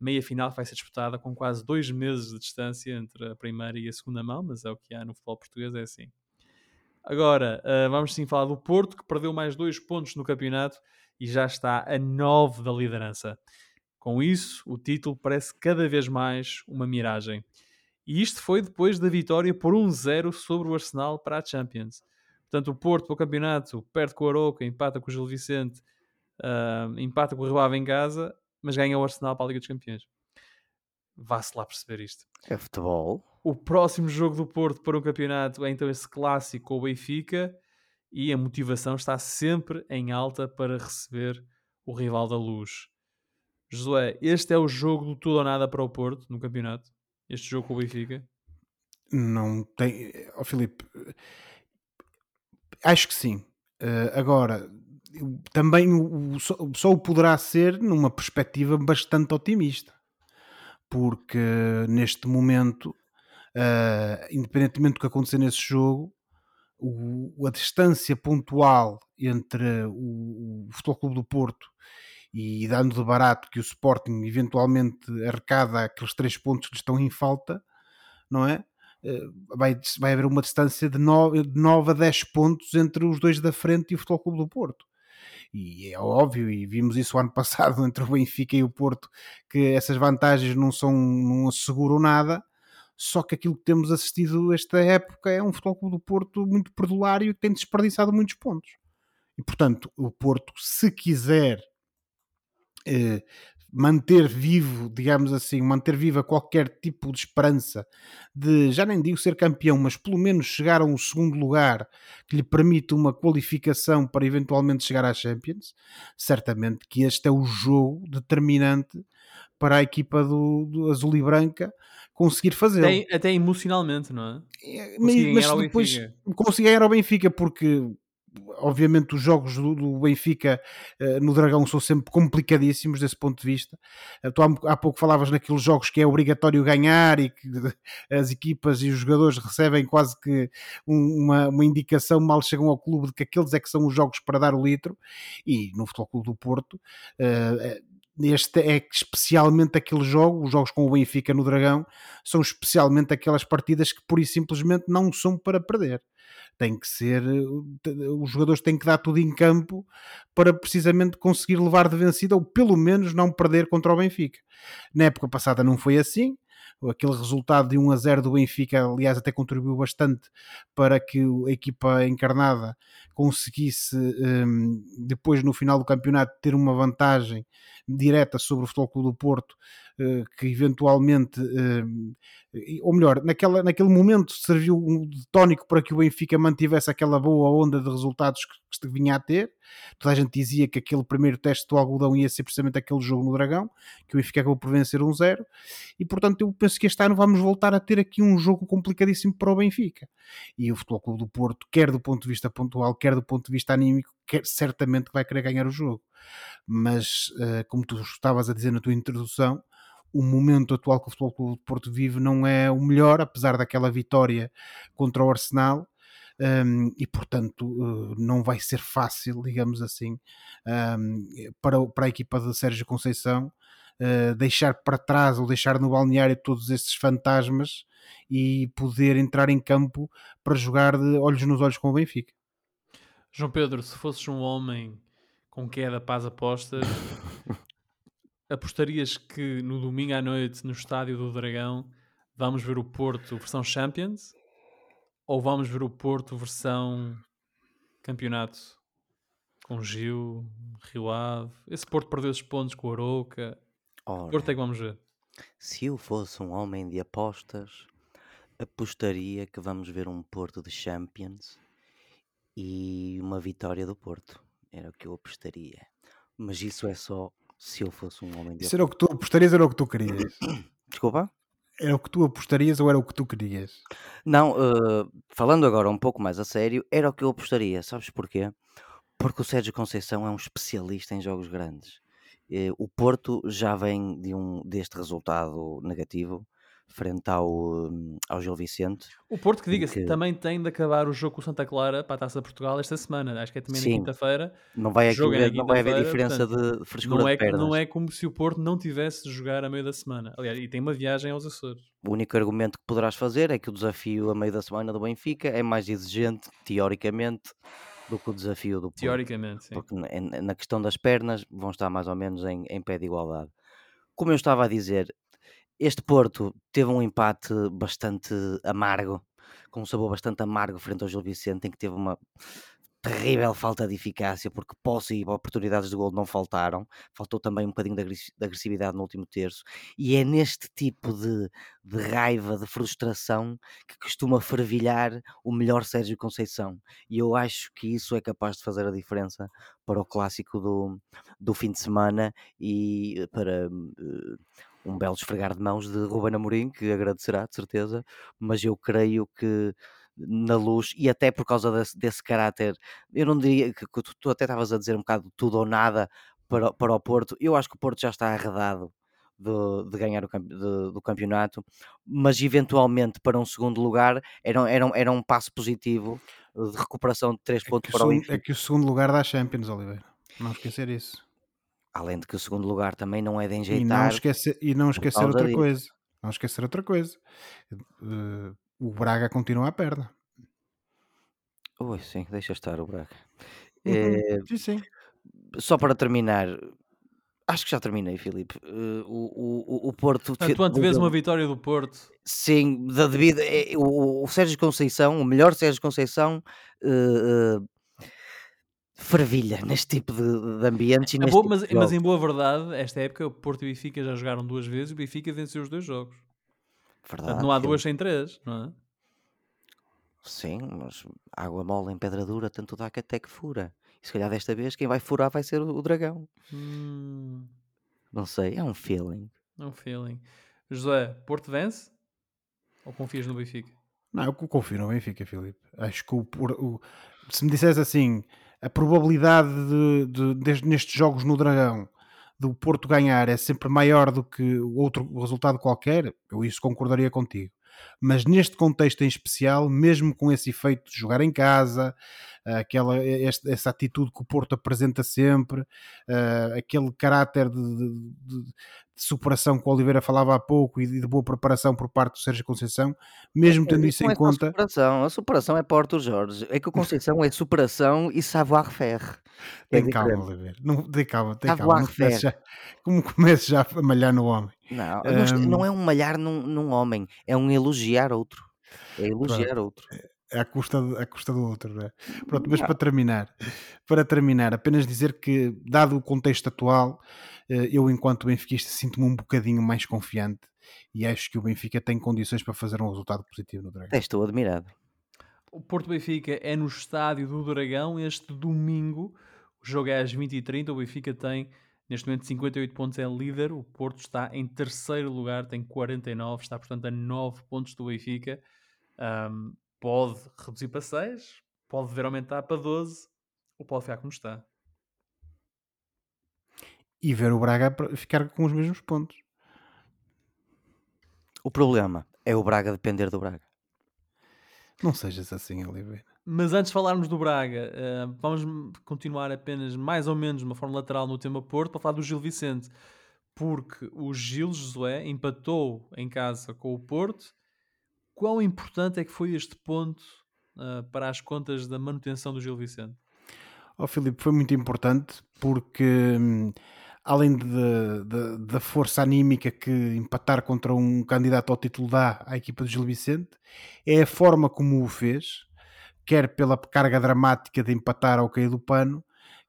meia final que vai ser disputada com quase dois meses de distância entre a primeira e a segunda mão, mas é o que há no futebol português, é assim. Agora, uh, vamos sim falar do Porto, que perdeu mais dois pontos no campeonato e já está a nove da liderança. Com isso, o título parece cada vez mais uma miragem. E isto foi depois da vitória por 1-0 sobre o Arsenal para a Champions. Portanto, o Porto para o campeonato perde com o Aroca, empata com o Gil Vicente, uh, empata com o Rio Ave em casa, mas ganha o Arsenal para a Liga dos Campeões. Vá-se lá perceber isto. É futebol. O próximo jogo do Porto para o campeonato é então esse clássico com o Benfica e a motivação está sempre em alta para receber o rival da luz. Josué, este é o jogo do tudo ou nada para o Porto no campeonato? Este jogo com o Benfica? Não tem. Oh, Filipe, acho que sim. Uh, agora, também o, só, só o poderá ser numa perspectiva bastante otimista, porque neste momento, uh, independentemente do que acontecer nesse jogo, o, a distância pontual entre o, o Futebol Clube do Porto e dando de barato que o Sporting eventualmente arrecada aqueles três pontos que lhe estão em falta, não é? Eh, vai, vai haver uma distância de 9, de 9 a 10 pontos entre os dois da frente e o Futebol Clube do Porto. E é óbvio, e vimos isso ano <laughs> passado entre o Benfica e o Porto, que essas vantagens não são, não asseguram nada. Só que aquilo que temos assistido esta época é um Futebol Clube do Porto muito perdulário que tem desperdiçado muitos pontos. E portanto, o Porto, se quiser eh, manter vivo, digamos assim, manter viva qualquer tipo de esperança de, já nem digo ser campeão, mas pelo menos chegar a um segundo lugar que lhe permita uma qualificação para eventualmente chegar à Champions, certamente que este é o jogo determinante para a equipa do, do Azul e Branca conseguir fazer. Até, até, emocionalmente, não é? é mas, mas depois conseguir ganhar ao Benfica porque obviamente os jogos do, do Benfica uh, no Dragão são sempre complicadíssimos desse ponto de vista. Uh, tu há, há, pouco falavas naqueles jogos que é obrigatório ganhar e que <laughs> as equipas e os jogadores recebem quase que um, uma, uma indicação mal chegam ao clube de que aqueles é que são os jogos para dar o litro e no Futebol Clube do Porto uh, este é especialmente aquele jogo, os jogos com o Benfica no Dragão, são especialmente aquelas partidas que pura e simplesmente não são para perder tem que ser, os jogadores têm que dar tudo em campo para precisamente conseguir levar de vencida ou pelo menos não perder contra o Benfica. Na época passada não foi assim, aquele resultado de 1 a 0 do Benfica, aliás, até contribuiu bastante para que a equipa encarnada conseguisse um, depois no final do campeonato ter uma vantagem direta sobre o Futebol Clube do Porto uh, que eventualmente uh, ou melhor, naquela, naquele momento serviu de tónico para que o Benfica mantivesse aquela boa onda de resultados que, que vinha a ter. Toda a gente dizia que aquele primeiro teste do algodão ia ser precisamente aquele jogo no Dragão, que o Benfica acabou por vencer um zero, e portanto eu penso que este ano vamos voltar a ter aqui um jogo complicadíssimo para o Benfica. E o Futebol Clube do Porto, quer do ponto de vista pontual, quer do ponto de vista anímico, quer, certamente vai querer ganhar o jogo. Mas, uh, como tu estavas a dizer na tua introdução, o momento atual que o Futebol Clube de Porto vive não é o melhor, apesar daquela vitória contra o Arsenal. Um, e portanto uh, não vai ser fácil, digamos assim, um, para, para a equipa de Sérgio Conceição uh, deixar para trás ou deixar no balneário todos esses fantasmas e poder entrar em campo para jogar de olhos nos olhos com o Benfica. João Pedro, se fosses um homem com queda para as apostas, apostarias que no domingo à noite, no estádio do Dragão, vamos ver o Porto versão Champions? Ou vamos ver o Porto versão campeonato? Com Gil, Rio Ave. Esse Porto perdeu esses pontos com o Arouca. Ora, Porto é que vamos ver. Se eu fosse um homem de apostas, apostaria que vamos ver um Porto de Champions e uma vitória do Porto. Era o que eu apostaria. Mas isso é só se eu fosse um homem de Isso era o que tu apostarias, era o que tu querias. <coughs> Desculpa? Era o que tu apostarias ou era o que tu querias? Não, uh, falando agora um pouco mais a sério, era o que eu apostaria. Sabes porquê? Porque o Sérgio Conceição é um especialista em jogos grandes. Uh, o Porto já vem de um, deste resultado negativo frente ao, hum, ao Gil Vicente. O Porto, que diga-se, que- também tem de acabar o jogo com o Santa Clara para a Taça de Portugal esta semana. Acho que é também na Sim. quinta-feira. Não vai, aqui é na haver, não vai haver diferença portanto, de frescura Não é, de não é como se o Porto não tivesse de jogar a meio da semana. Aliás, e tem uma viagem aos Açores. O único argumento que poderás fazer é que o desafio a meio da semana do Benfica é mais exigente, teoricamente, do que o desafio do Porto. Teoricamente, sim. Porque na- na questão das pernas vão estar mais ou menos em, em pé de igualdade. Como eu estava a dizer, este Porto teve um empate bastante amargo, com um sabor bastante amargo frente ao Gil Vicente, em que teve uma terrível falta de eficácia, porque posse e oportunidades de gol não faltaram. Faltou também um bocadinho de agressi- de agressividade no último terço. E é neste tipo de, de raiva, de frustração, que costuma fervilhar o melhor Sérgio Conceição. E eu acho que isso é capaz de fazer a diferença para o clássico do, do fim de semana e para eh, um belo esfregar de mãos de Ruben Amorim, que agradecerá, de certeza, mas eu creio que na luz, e até por causa desse, desse caráter, eu não diria que, que tu, tu até estavas a dizer um bocado tudo ou nada para, o- para o Porto, eu acho que o Porto já está arredado de, de ganhar o, de- do campeonato, mas eventualmente para um segundo lugar era, um- era, um- era um passo positivo de recuperação de três É pontos o para o Benfica. é que o segundo lugar dá Champions, Oliveira. Não esquecer isso. Além de que o segundo lugar também não é de E não enjeitar. esquecer, e não esquecer outra disso. coisa. Não esquecer outra coisa. Eh, o Braga continua à perna. Ui, sim, deixa estar o Braga. Uhum. Eh, Sim, sim. só para terminar, acho que já terminei, Filipe. Eh, o, o, o Porto. Portanto, antevês uma vitória do Porto. Sim, da devido. é, o, o Sérgio Conceição, o melhor Sérgio Conceição, eh, eh, fervilha neste tipo de, de ambientes e É boa, tipo mas, de mas em boa verdade, esta época o Porto e o Benfica já jogaram duas vezes e o Benfica venceu os dois jogos. Portanto, Verdade, não há duas sem três, não é? Sim, mas água mole em pedra dura, tanto dá que até que fura. E se calhar desta vez quem vai furar vai ser o, o dragão. Hum, Não sei, é um feeling. é um feeling. José, Porto vence? Ou confias no Benfica? Não, eu confio no Benfica, Filipe. Acho que o, o- se me dissesse assim, a probabilidade de, de- des- nestes jogos no Dragão do Porto ganhar é sempre maior do que outro resultado qualquer, eu isso concordaria contigo. Mas neste contexto em especial, mesmo com esse efeito de jogar em casa, aquela, este- essa atitude que o Porto apresenta sempre, eh, aquele caráter de, de- de- de superação que o Oliveira falava há pouco e de boa preparação por parte do Sérgio Conceição, mesmo tendo isso não em é conta. superação, a superação é Porto Jorge. É que o Conceição é superação e savoir-faire. É Tem calma, diferente. Oliveira. Não, tem calma, tem calma. Não comece já, como comece já a malhar no homem. Não, Hum. não é um malhar num, num homem, é um elogiar outro. É elogiar outro. É à custa, à custa do outro, não é? Pronto, mas Não. para terminar, para terminar, apenas dizer que, dado o contexto atual, eh, eu, enquanto benfiquista, sinto-me um bocadinho mais confiante e acho que o Benfica tem condições para fazer um resultado positivo no Dragão. Estou admirado. O Porto Benfica é no estádio do Dragão este domingo. O jogo é às 20h30. O Benfica tem neste momento 58 pontos, é líder. O Porto está em terceiro lugar, tem 49, está portanto a 9 pontos do Benfica. Ahm, pode reduzir para 6, pode ver aumentar para 12 ou pode ficar como está. E ver o Braga ficar com os mesmos pontos. O problema é o Braga depender do Braga. Não sejas assim, Oliveira. Mas antes de falarmos do Braga, eh, vamos continuar apenas mais ou menos de uma forma lateral no tema Porto para falar do Gil Vicente. Porque o Gil Josué empatou em casa com o Porto. Quão importante é que foi este ponto eh, para as contas da manutenção do Gil Vicente? Ó Filipe, foi muito importante porque hum, além da força anímica que empatar contra um candidato ao título dá à equipa do Gil Vicente, é a forma como o fez, quer pela carga dramática de empatar ao cair do pano,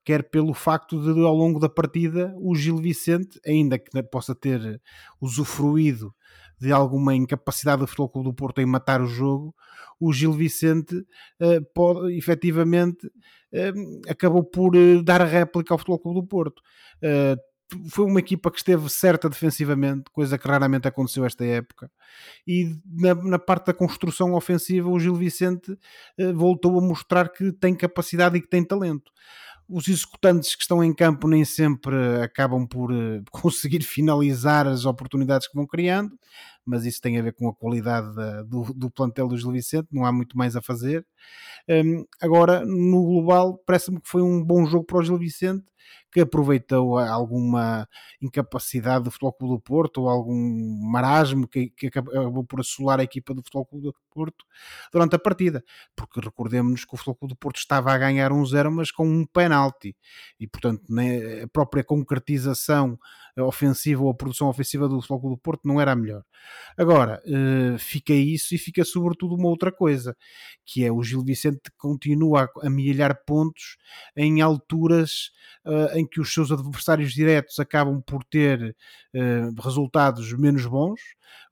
quer pelo facto de ao longo da partida o Gil Vicente, ainda que possa ter usufruído de alguma incapacidade do Futebol Clube do Porto em matar o jogo, o Gil Vicente eh, pode efetivamente eh, acabou por eh, dar a réplica ao Futebol Clube do Porto. Foi uma equipa que esteve certa defensivamente, coisa que raramente aconteceu esta época. E na, na parte da construção ofensiva, o Gil Vicente voltou a mostrar que tem capacidade e que tem talento. Os executantes que estão em campo nem sempre acabam por eh, <laughs> conseguir finalizar as oportunidades que vão criando, mas isso tem a ver com a qualidade da, do, do plantel do Gil Vicente, não há muito mais a fazer. Um, agora, no global, parece-me que foi um bom jogo para o Gil Vicente, que aproveitou alguma incapacidade do Futebol Clube do Porto ou algum marasmo que, que acabou por assolar a equipa do Futebol Clube do Porto durante a partida, porque recordemos que o Futebol Clube do Porto estava a ganhar 1-0, mas com um penalti, e portanto né, a própria concretização ofensiva ou a produção ofensiva do Futebol Clube do Porto não era a melhor. Agora, uh, fica isso e fica sobretudo uma outra coisa, que é o Gil Vicente continua a amealhar pontos em alturas uh, em que os seus adversários diretos acabam por ter uh, resultados menos bons.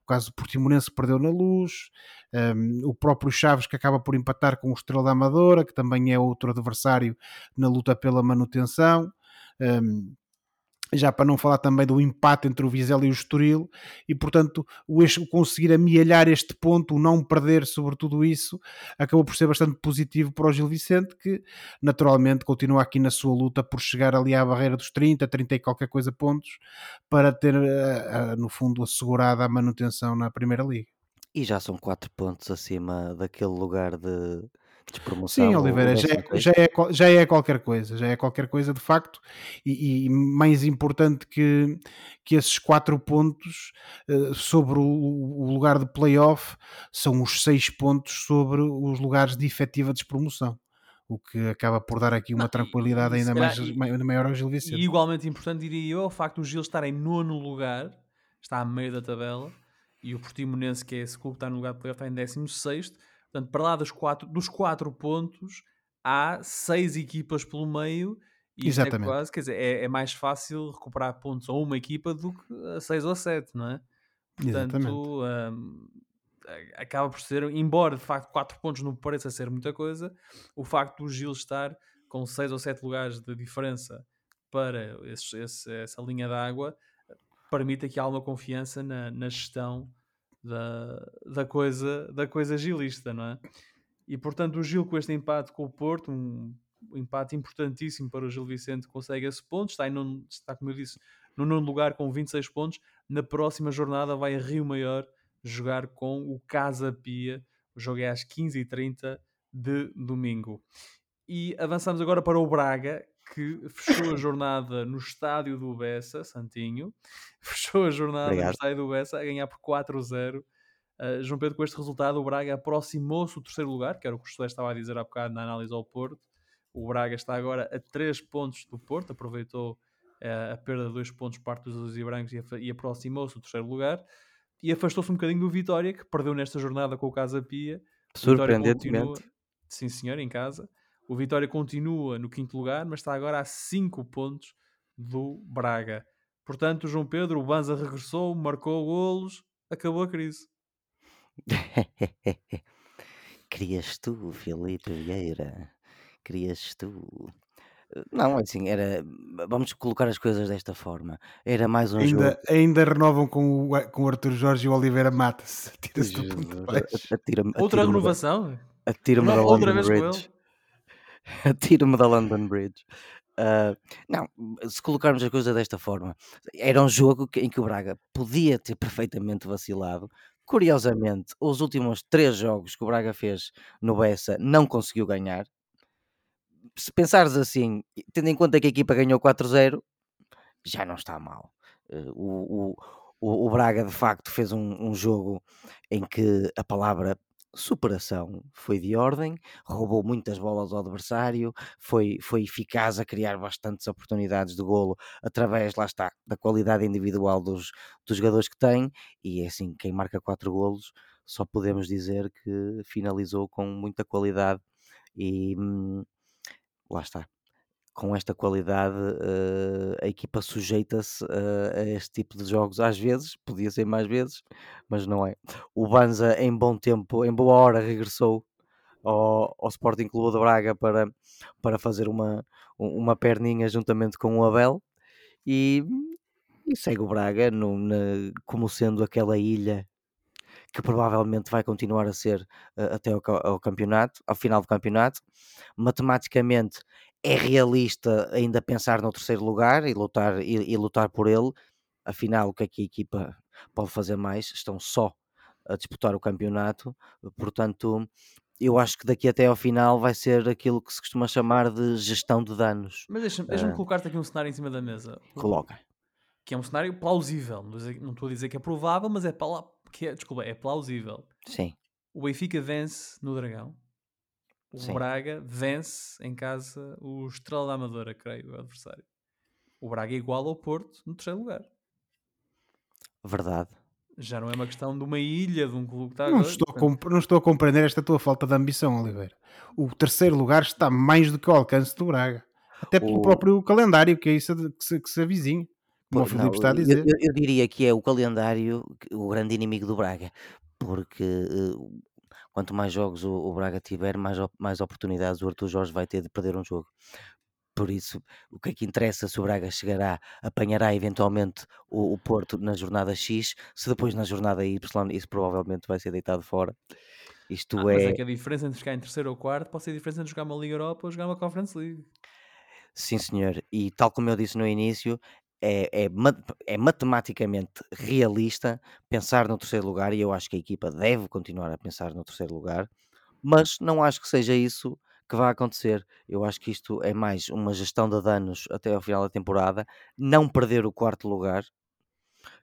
O caso do Portimonense perdeu na luz, um, o próprio Chaves que acaba por empatar com o Estrela da Amadora, que também é outro adversário na luta pela manutenção. Um, já para não falar também do empate entre o Vizela e o Estoril, e portanto o, conseguir amealhar este ponto, o não perder sobre tudo isso, acabou por ser bastante positivo para o Gil Vicente, que naturalmente continua aqui na sua luta por chegar ali à barreira dos 30, 30 e qualquer coisa pontos, para ter eh, no fundo assegurada a manutenção na Primeira Liga. E já são 4 pontos acima daquele lugar de, Sim, Oliveira, já é, já, é, já é qualquer coisa, já é qualquer coisa de facto, e, e mais importante que, que esses quatro pontos uh, sobre o, o, lugar de playoff são os seis pontos sobre os lugares de efetiva despromoção. O que acaba por dar aqui uma Não, tranquilidade e, ainda mais, e, maior ao Gil Vicente. E igualmente importante, diria eu, é o facto do Gil estar em nono lugar, está a meio da tabela, e o Portimonense, que é esse clube que está no lugar de playoff, está em décimo sexto Portanto, para lá dos quatro, dos quatro pontos, há seis equipas pelo meio. E é Exatamente. É quase, quer dizer, é, é, mais fácil recuperar pontos a uma equipa do que a seis ou sete, não é? Portanto, um, acaba por ser, embora de facto quatro pontos não pareça ser muita coisa, o facto do Gil estar com seis ou sete lugares de diferença para esse, esse, essa linha d'água permite aqui alguma confiança na, na gestão da, da, coisa, da coisa gilista, não é? E portanto o Gil com este empate com o Porto, um, empate importantíssimo para o Gil Vicente, consegue esse ponto, está, em está como eu disse, no nono lugar com 26 pontos. Na próxima jornada vai a Rio Maior jogar com o Casa Pia. O jogo é às 15h30 de domingo. E avançamos agora para o Braga, que fechou a jornada no estádio do Bessa, Santinho, <laughs> fechou a jornada Obrigado. no estádio do Bessa a ganhar por 4-0. Uh, ah, João Pedro, com este resultado, o Braga aproximou-se do terceiro lugar, que era o que o José estava a dizer há bocado na análise ao Porto. O Braga está agora a 3 pontos do Porto, aproveitou uh, a perda de 2 pontos parte dos azuis e brancos e, e aproximou-se do terceiro lugar. E afastou-se um bocadinho do Vitória, que perdeu nesta jornada com o Casa Pia. Surpreendentemente. Sim, senhor, em casa. O Vitória continua no quinto lugar, mas está agora a 5 pontos do Braga. Portanto, João Pedro, o Banza regressou, marcou golos, acabou a crise. <laughs> Querias tu, Filipe Vieira. Querias tu. Não, assim, era. Vamos colocar as coisas desta forma. Era mais um ainda, jogo. Ainda renovam com o, com o Arthur Jorge e o Oliveira Mata-se. <laughs> Atira-se do ponto Outra renovação? Atira-me da Outra vez com ele. <laughs> Tiro-me da London Bridge. Uh, não, se colocarmos a coisa desta forma, era um jogo em que o Braga podia ter perfeitamente vacilado. Curiosamente, os últimos três jogos que o Braga fez no Bessa não conseguiu ganhar. Se pensares assim, tendo em conta que a equipa ganhou 4-0, já não está mal. Uh, o, o, o, Braga de facto fez um, um jogo em que a palavra superação foi de ordem, roubou muitas bolas ao adversário, foi, foi eficaz a criar bastantes oportunidades de golo através, lá está, da qualidade individual dos, dos jogadores que tem, e é assim, quem marca quatro golos, só podemos dizer que finalizou com muita qualidade e hum, lá está, com esta qualidade, uh, a equipa sujeita-se uh, a este tipo de jogos às vezes, podia ser mais vezes, mas não é. O Banza, em bom tempo, em boa hora, regressou ao, ao Sporting Clube de Braga para, para fazer uma, uma perninha juntamente com o Abel e, e segue o Braga no, na, como sendo aquela ilha que provavelmente vai continuar a ser uh, até ao, ao campeonato, ao final do campeonato. Matematicamente é realista ainda pensar no terceiro lugar e lutar, e, e lutar por ele. Afinal, o que é que a equipa pode fazer mais, estão só a disputar o campeonato, portanto, eu acho que daqui até ao final vai ser aquilo que se costuma chamar de gestão de danos. Mas deixa-me deixa colocar-te aqui um cenário em cima da mesa. Coloca. Que é um cenário plausível. Não estou a dizer- não estou a dizer que é provável, mas é, pala- que é, desculpa, é plausível. Sim, O Benfica vence no Dragão. O Sim. Braga vence em casa o Estrela da Amadora, creio, o adversário. O Braga é igual ao Porto no terceiro lugar. verdade. Já não é uma questão de uma ilha, de um clube que está Não agora- estou, a comp- não estou a compreender esta tua falta de ambição, Oliveira. O terceiro lugar está mais do que ao alcance do Braga. Até pelo O- próprio calendário, que é isso que se, que se avizinha. Como o Pô, não, Filipe está a eu- dizer. Eu, eu diria que é o calendário o grande inimigo do Braga, porque eh, quanto mais jogos o, o Braga tiver, mais, mais oportunidades o Arthur Jorge vai ter de perder um jogo. Por isso, o que é que interessa se o Braga chegará, apanhará eventualmente o, o Porto na jornada X, se depois na jornada Y isso provavelmente vai ser deitado fora. Isto Ah, mas é, é que a diferença entre ficar em terceiro ou quarto pode ser a diferença entre jogar uma Liga Europa ou jogar uma Conference League. Sim, senhor. E tal como eu disse no início, é, é, é matematicamente realista pensar no terceiro lugar e eu acho que a equipa deve continuar a pensar no terceiro lugar, mas não acho que seja isso que vai acontecer. Eu acho que isto é mais uma gestão de danos até ao final da temporada, não perder o quarto lugar.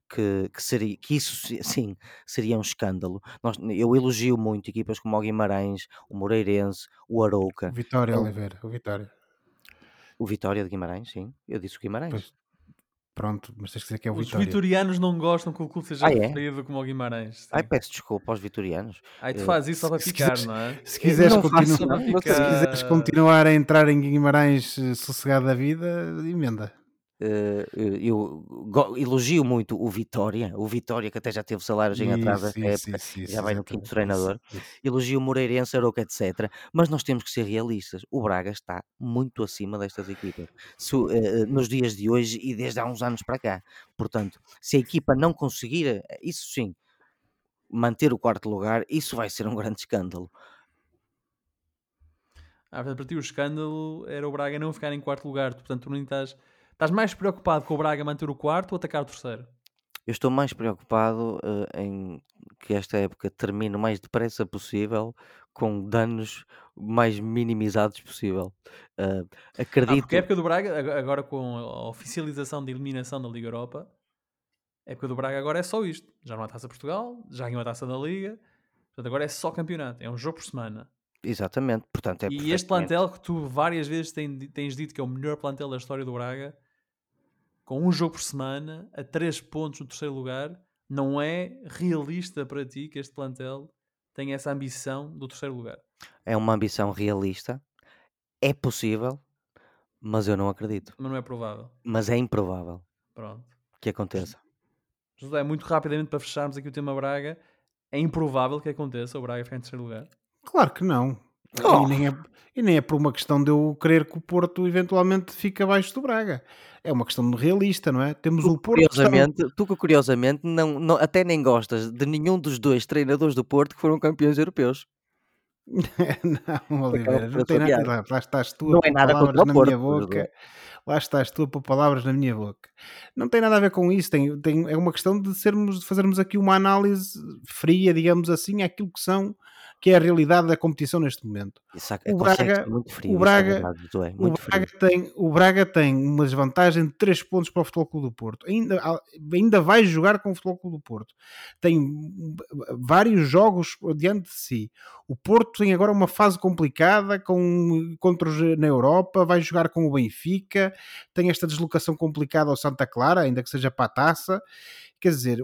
Que, que seria que isso <laughs> sim seria um escândalo. Nós, eu elogio muito equipas como o Guimarães, o Moreirense, o Arouca, O Vitória, Oliveira. O Vitória. o Vitória de Guimarães, sim, eu disse o Guimarães. Pois, pronto, mas tens que dizer que é o Os Vitória. vitorianos não gostam que o clube seja Ah, é? referido como o Guimarães. Ai, sim. peço desculpa aos vitorianos. Ai, tu eh, fazes isso só para se picar, quiseres- não é? Se quiseres, não faço continu- nada, se não quiseres continuar a entrar em Guimarães eh, sossegado da vida, emenda. Eh, eu elogio muito o Vitória, o Vitória que até já teve salários em atraso isso, época, isso, isso, já vai no quinto treinador. elogio o Moreirense, Aroca, etc. Mas nós temos que ser realistas. O Braga está muito acima destas equipas Se o- eh, nos dias de hoje e desde há uns anos para cá. Portanto, se a equipa não conseguir, eh, isso sim, manter o quarto lugar, isso vai ser um grande escândalo. Ah, para ti o escândalo era o Braga não ficar em quarto lugar. Portanto, tu nem estás, estás mais preocupado com o Braga manter o quarto ou atacar o terceiro? Eu estou mais preocupado eh, em que esta época termine o mais depressa possível, com danos mais minimizados possível. Eh, Ah, acredito. porque a época do Braga, ag- agora com a oficialização da eliminação da Liga Europa, a época do Braga agora é só isto. Já não há taça Portugal, já ganhou a taça da Liga. Portanto, agora é só campeonato. É um jogo por semana. Exatamente, portanto é e este plantel que tu várias vezes tens dito que é o melhor plantel da história do Braga, com um jogo por semana, a 3 pontos no terceiro lugar, não é realista para ti que este plantel tenha essa ambição do terceiro lugar. é uma ambição realista, é possível, mas eu não acredito. Mas não é provável. Mas é improvável Pronto. que aconteça. José, muito rapidamente para fecharmos aqui o tema Braga, é improvável que aconteça o Braga ficar em terceiro lugar. Claro que não. Oh. E, nem é, e nem é por uma questão de eu querer que o Porto eventualmente fique abaixo do Braga. É uma questão realista, não é? Temos o Tu, Porto. que está- curiosamente, tu que curiosamente não, não- até nem gostas de nenhum dos dois treinadores do Porto que foram campeões europeus. <laughs> não, Oliveira, não tem nada. Lá, lá estás tu Não a é nada palavras o na Porto, minha boca. Lá estás tu a pôr palavras na minha boca. Não tem nada a ver com isso. Tem, tem, é uma questão de, sermos, de fazermos aqui uma análise fria, digamos assim, àquilo que são que é a realidade da competição neste momento. Ac- O Braga- frio. o é verdade, O. Braga, tem, o Braga tem uma desvantagem de 3 pontos para o Futebol Clube do Porto. Ainda, ainda vai jogar com o Futebol Clube do Porto. Tem vários jogos diante de si. O Porto tem agora uma fase complicada com, contra os, na Europa, vai jogar com o Benfica, tem esta deslocação complicada ao Santa Clara, ainda que seja para a taça. Quer dizer,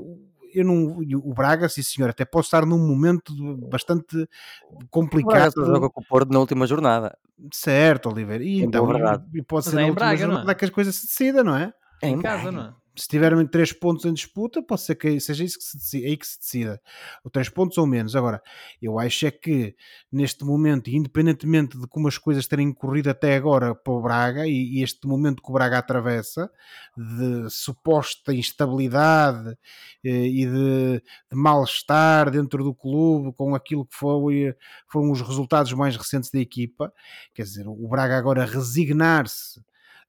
eu não, o Braga, sim senhor, até pode estar num momento bastante O Braga complicado. só joga com o Porto na última jornada. Certo, Oliveira. E Em então, e pode Mas ser é na em última Braga, não é? jornada que as coisas se decidam, não é? É Em em casa, Braga. não é? Se tiverem 3 pontos em disputa, pode ser que seja isso que se decida, aí que se decida. Ou 3 pontos ou menos. Agora, eu acho é que neste momento, independentemente de como as coisas terem corrido até agora para o Braga, e, e este momento que o Braga atravessa, de suposta instabilidade eh, e de, de mal-estar dentro do clube com aquilo que foi, foram os resultados mais recentes da equipa, quer dizer, o Braga agora resignar-se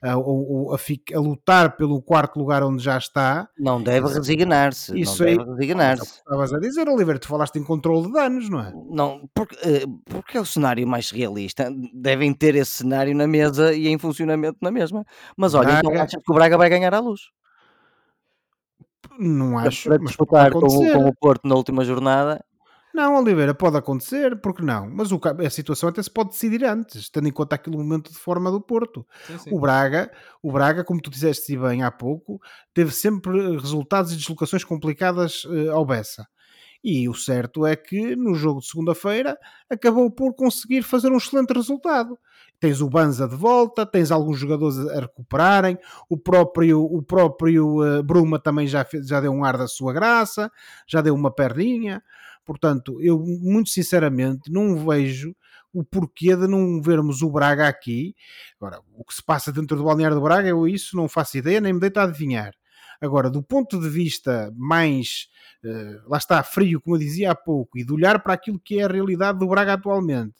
a, a, a, a, lutar pelo quarto lugar onde já está. Não deve resignar-se. Isso não aí, deve resignar-se. Estavas a dizer, Oliver, tu falaste em controle de danos, não é? Não, porque, eh, porque é o cenário mais realista. Devem ter esse cenário na mesa e em funcionamento na mesma. Mas olha, então Braga... então achas que o Braga vai ganhar à luz? Não acho. Para disputar com, com o Porto na última jornada, não, Oliveira, pode acontecer, porque não? Mas o, a situação até se pode decidir antes, tendo em conta aquele momento de forma do Porto. Sim, sim. O Braga, o Braga, como tu disseste bem há pouco, teve sempre resultados e deslocações complicadas uh, ao Bessa. E o certo é que no jogo de segunda-feira acabou por conseguir fazer um excelente resultado. Tens o Banza de volta, tens alguns jogadores a recuperarem, o próprio, o próprio uh, Bruma também já, já deu um ar da sua graça, já deu uma perninha. Portanto, eu muito sinceramente não vejo o porquê de não vermos o Braga aqui. Agora, o que se passa dentro do balneário do Braga, eu isso não faço ideia, nem me deito a adivinhar. Agora, do ponto de vista mais, uh, lá está, frio, como eu dizia há pouco, e de olhar para aquilo que é a realidade do Braga atualmente,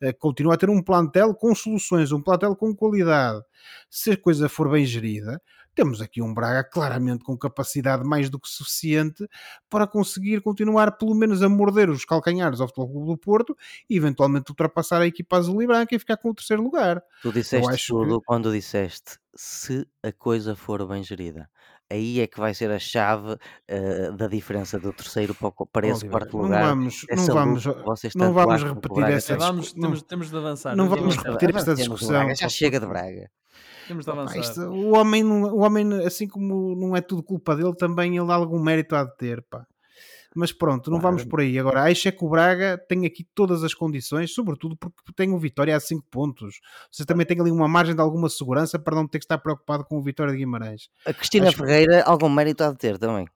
uh, continua a ter um plantel com soluções, um plantel com qualidade, se a coisa for bem gerida, temos aqui um Braga claramente com capacidade mais do que suficiente para conseguir continuar pelo menos a morder os calcanhares ao Futebol Clube do Porto e eventualmente ultrapassar a equipa azul e branca e ficar com o terceiro lugar. Tu disseste tudo que... quando disseste se a coisa for bem gerida aí é que vai ser a chave uh, da diferença do terceiro para, para esse quarto lugar. Não vamos, não vamos, não vamos repetir essa discussão. Temos, temos de avançar. Não vamos repetir esta discussão. Já chega de Braga. Temos de avançar. Isto, o, homem, o homem, assim como não é tudo culpa dele, também ele algum mérito há de ter, pá. Mas pronto, não vamos por aí. Agora, acho é que o Braga tem aqui todas as condições, sobretudo porque tem o Vitória a 5 pontos. Você também tem ali uma margem de alguma segurança para não ter que estar preocupado com o Vitória de Guimarães. A Cristina acho Ferreira, que... algum mérito há de ter também.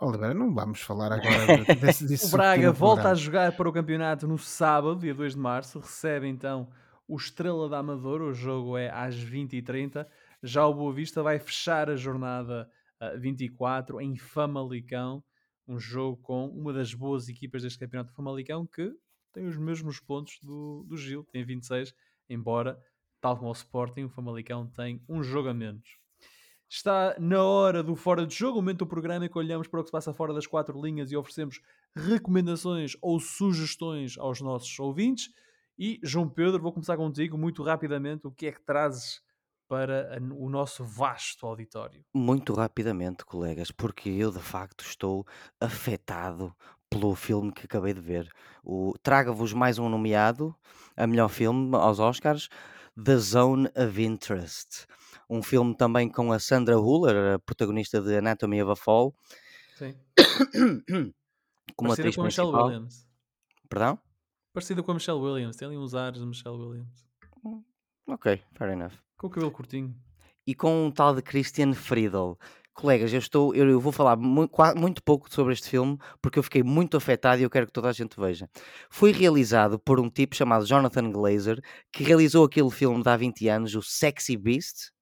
Oliveira, não vamos falar agora <laughs> desse, disso. o Braga volta a jogar para o campeonato no sábado, dia 2 de março. Recebe então o Estrela da Amadora, o jogo é às 20h30. Já o Boa Vista vai fechar a jornada uh, 24 em Famalicão, um jogo com uma das boas equipas deste campeonato de Famalicão que tem os mesmos pontos do, do Gil, tem 26, embora, tal como o Sporting, o Famalicão tem um jogo a menos. Está na hora do fora de jogo, o momento do programa em que olhamos para o que se passa fora das quatro linhas e oferecemos recomendações ou sugestões aos nossos ouvintes. E, João Pedro, vou começar contigo muito rapidamente. O que é que trazes para o nosso vasto auditório? Muito rapidamente, colegas, porque eu de facto estou afetado pelo filme que acabei de ver. O Traga-vos mais um nomeado a melhor filme aos Oscars, The Zone of Interest. Um filme também com a Sandra Huller, a protagonista de Anatomy of a Fall. Sim. <coughs> Como atriz com principal. Williams. Perdão? Parecida com a Michelle Williams, tem ali uns ares de Michelle Williams. Hum, ok, fair enough. Com o cabelo curtinho. E com um tal de Christian Friedel. Colegas, eu estou, eu, vou falar muito, muito pouco sobre este filme porque eu fiquei muito afetado e eu quero que toda a gente veja. Foi realizado por um tipo chamado Jonathan Glazer, que realizou aquele filme de há 20 anos, o Sexy Beast,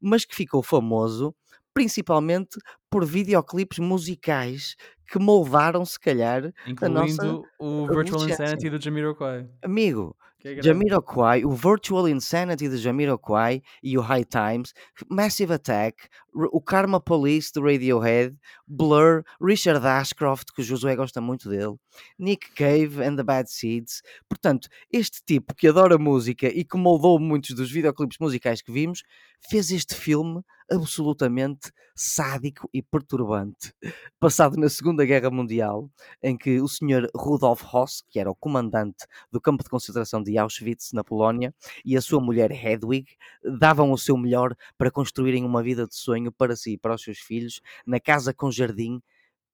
mas que ficou famoso principalmente por videoclipes musicais que moldaram, se calhar, Incluindo nossa o Virtual Insanity do Jamiroquai. Amigo, é Jamiroquai, o Virtual Insanity de Jamiroquai e o High Times, Massive Attack, o Karma Police do Radiohead, Blur, Richard Ashcroft, que o Josué gosta muito dele, Nick Cave and the Bad Seeds. Portanto, este tipo que adora música e que moldou muitos dos videoclipes musicais que vimos, fez este filme absolutamente sádico e perturbante, passado na Segunda Guerra Mundial, em que o senhor Rudolf Hoss, que era o comandante do campo de concentração de Auschwitz, na Polónia, e a sua mulher Hedwig davam o seu melhor para construírem uma vida de sonho para si e para os seus filhos, na casa com jardim,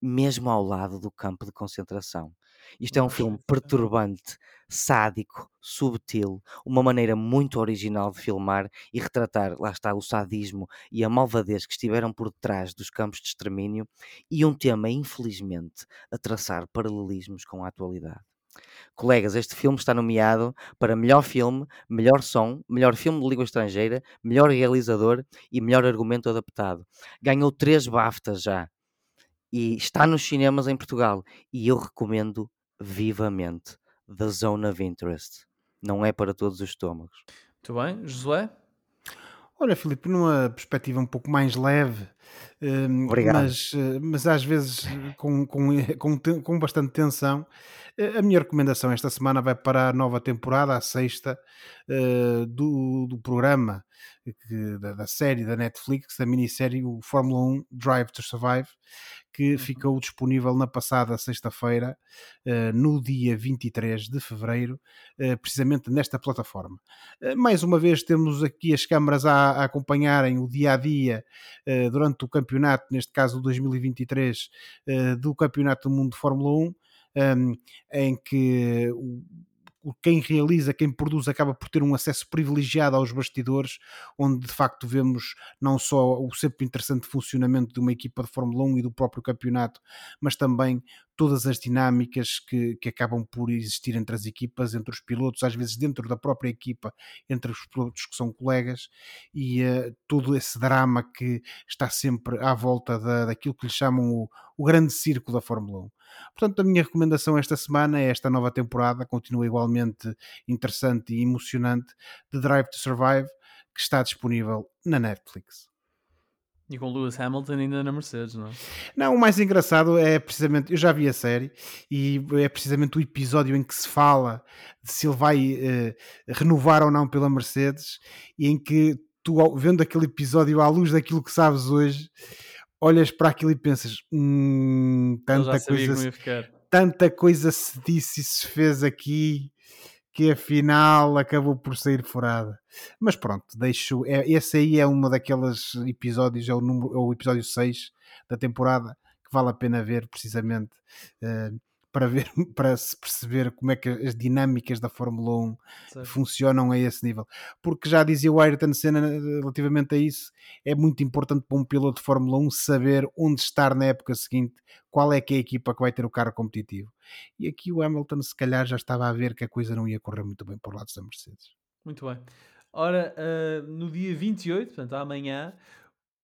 mesmo ao lado do campo de concentração. Isto é um filme perturbante, sádico, subtil, uma maneira muito original de filmar e retratar, lá está, o sadismo e a malvadez que estiveram por detrás dos campos de extermínio e um tema, infelizmente, a traçar paralelismos com a atualidade. Colegas, este filme está nomeado para melhor filme, melhor som, melhor filme de língua estrangeira, melhor realizador e melhor argumento adaptado. Ganhou três BAFTAs já e está nos cinemas em Portugal e eu recomendo vivamente The Zone of Interest. Não é para todos os estômagos. Muito bem, Josué? Olha, Filipe, numa perspectiva um pouco mais leve, hum, mas, eh, mas às vezes eh, com, com, com, com bastante tensão, a minha recomendação esta semana vai para a nova temporada, a sexta, do, do programa da, da, série da Netflix, da minissérie o Fórmula 1 Drive to Survive, que uhum. ficou disponível na passada sexta-feira, no dia 23 de fevereiro, precisamente nesta plataforma. Mais uma vez, temos aqui as câmaras a, a acompanharem o dia a dia durante o campeonato, neste caso 2023, do Campeonato do Mundo de Fórmula 1. Um, ehm, em que quem realiza, quem produz, acaba por ter um acesso privilegiado aos bastidores, onde de facto vemos não só o sempre interessante funcionamento de uma equipa de Fórmula 1 e do próprio campeonato, mas também todas as dinâmicas que, que acabam por existir entre as equipas, entre os pilotos, às vezes dentro da própria equipa, entre os pilotos que são colegas, e uh, todo esse drama que está sempre à volta da, daquilo que lhe chamam o, o grande círculo da Fórmula 1. Portanto, a minha recomendação esta semana é esta nova temporada, continua igualmente interessante e emocionante, de Drive to Survive, que está disponível na Netflix. E com Lewis Hamilton ainda na Mercedes, não é? Não, o mais engraçado é precisamente, eu já vi a série e é precisamente o episódio em que se fala de se ele vai uh, renovar ou não pela Mercedes e em que tu, vendo aquele episódio à luz daquilo que sabes hoje, olhas para aquilo e pensas: hum, tanta, coisa, tanta coisa se disse e se fez aqui que afinal acabou por sair furada. Mas pronto, deixo. É, esse aí é uma daqueles episódios, é o, número, é o episódio 6 da temporada, que vale a pena ver precisamente. Uh, para ver, <laughs> para se perceber como é que as dinâmicas da Fórmula 1 Sim. funcionam a esse nível. Porque já dizia o Ayrton Senna eh, relativamente a isso, é muito importante para um piloto de Fórmula 1 saber onde estar na época seguinte, qual é que é a equipa que vai ter o carro competitivo. E aqui o Hamilton se calhar já estava a ver que a coisa não ia correr muito bem por lados da Mercedes. Muito bem. Ora, uh, no dia 28, portanto amanhã,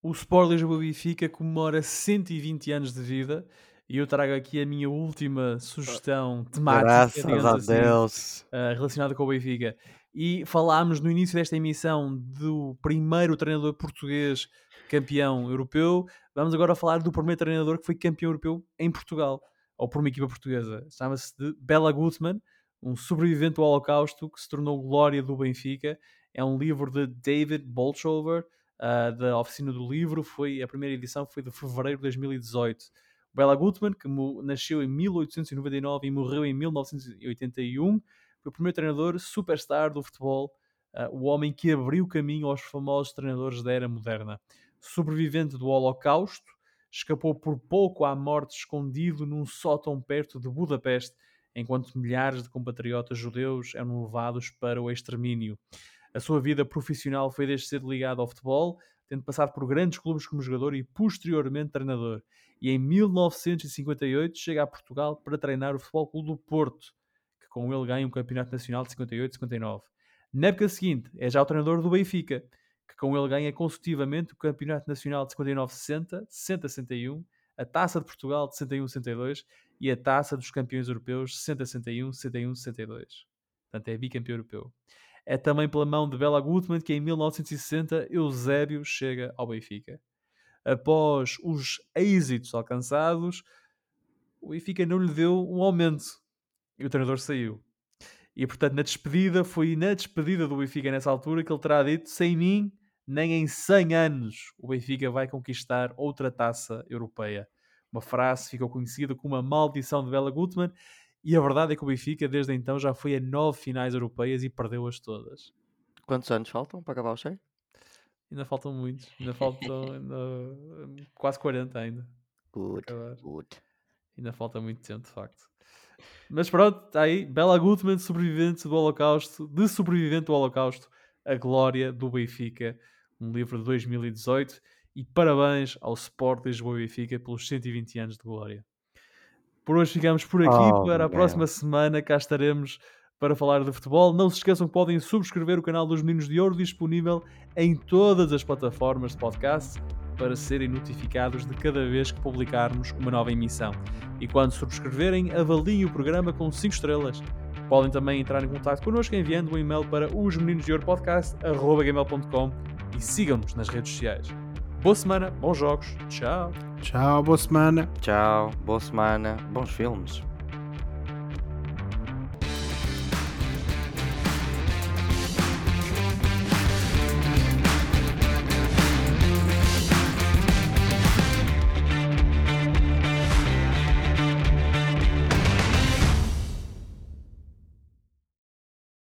o Sport Lisboa Benfica comemora 120 anos de vida e eu trago aqui a minha última sugestão temática, Graças a assim, Deus. Uh, relacionada com o Benfica. E falámos no início desta emissão do primeiro treinador português campeão europeu. Vamos agora falar do primeiro treinador que foi campeão europeu em Portugal, ou por uma equipa portuguesa. Chama-se de Bela Gutmann, um sobrevivente do Holocausto que se tornou glória do Benfica. É um livro de David Bolchover, uh, da Oficina do Livro. Foi, a primeira edição foi de fevereiro de 2018. Bela Gutmann, que nasceu em 1899 e morreu em 1981, foi o primeiro treinador superstar do futebol, uh, o homem que abriu caminho aos famosos treinadores da era moderna. Sobrevivente do Holocausto, escapou por pouco à morte escondido num sótão perto de Budapeste, enquanto milhares de compatriotas judeus eram levados para o extermínio. A sua vida profissional foi desde cedo ligada ao futebol, tendo passado por grandes clubes como jogador e posteriormente treinador e em 1958 chega a Portugal para treinar o Futebol Clube do Porto, que com ele ganha um campeonato nacional de 58-59. Na época seguinte é já o treinador do Benfica, que com ele ganha consecutivamente o campeonato nacional de 59-60, 60-61, a Taça de Portugal de 61-62 e a Taça dos Campeões Europeus 60-61, 61-62. Portanto, é bicampeão europeu. É também pela mão de Bela Gutmann que em 1960 Eusébio chega ao Benfica após os êxitos alcançados, o Benfica não lhe deu um aumento e o treinador saiu. E portanto, na despedida, foi na despedida do Benfica nessa altura que ele terá dito: sem mim, nem em 100 anos o Benfica vai conquistar outra taça europeia. Uma frase ficou conhecida como a maldição de Bela Gutmann. E a verdade é que o Benfica, desde então, já foi a nove finais europeias e perdeu-as todas. Quantos anos faltam para acabar o cheio? Ainda faltam muitos. Ainda faltam ainda, quase 40 ainda. Good, good. Ainda falta muito tempo, de facto. Mas pronto, está aí. Bela Gutmann, sobrevivente do Holocausto, de sobrevivente do Holocausto, a glória do Benfica, um livro de 2018. E parabéns ao Sport Lisboa Benfica pelos 120 anos de glória. Por hoje ficamos por aqui. Oh, para a próxima semana cá estaremos para falar de futebol. Não se esqueçam que podem subscrever o canal dos Meninos de Ouro, disponível em todas as plataformas de podcast, para serem notificados de cada vez que publicarmos uma nova emissão. E quando subscreverem, avaliem o programa com 5 estrelas. Podem também entrar em contato connosco enviando um e-mail para os meninos de ouro podcast, e sigam-nos nas redes sociais. Boa semana, bons jogos, tchau! Tchau, boa semana. Tchau, boa semana, bons filmes.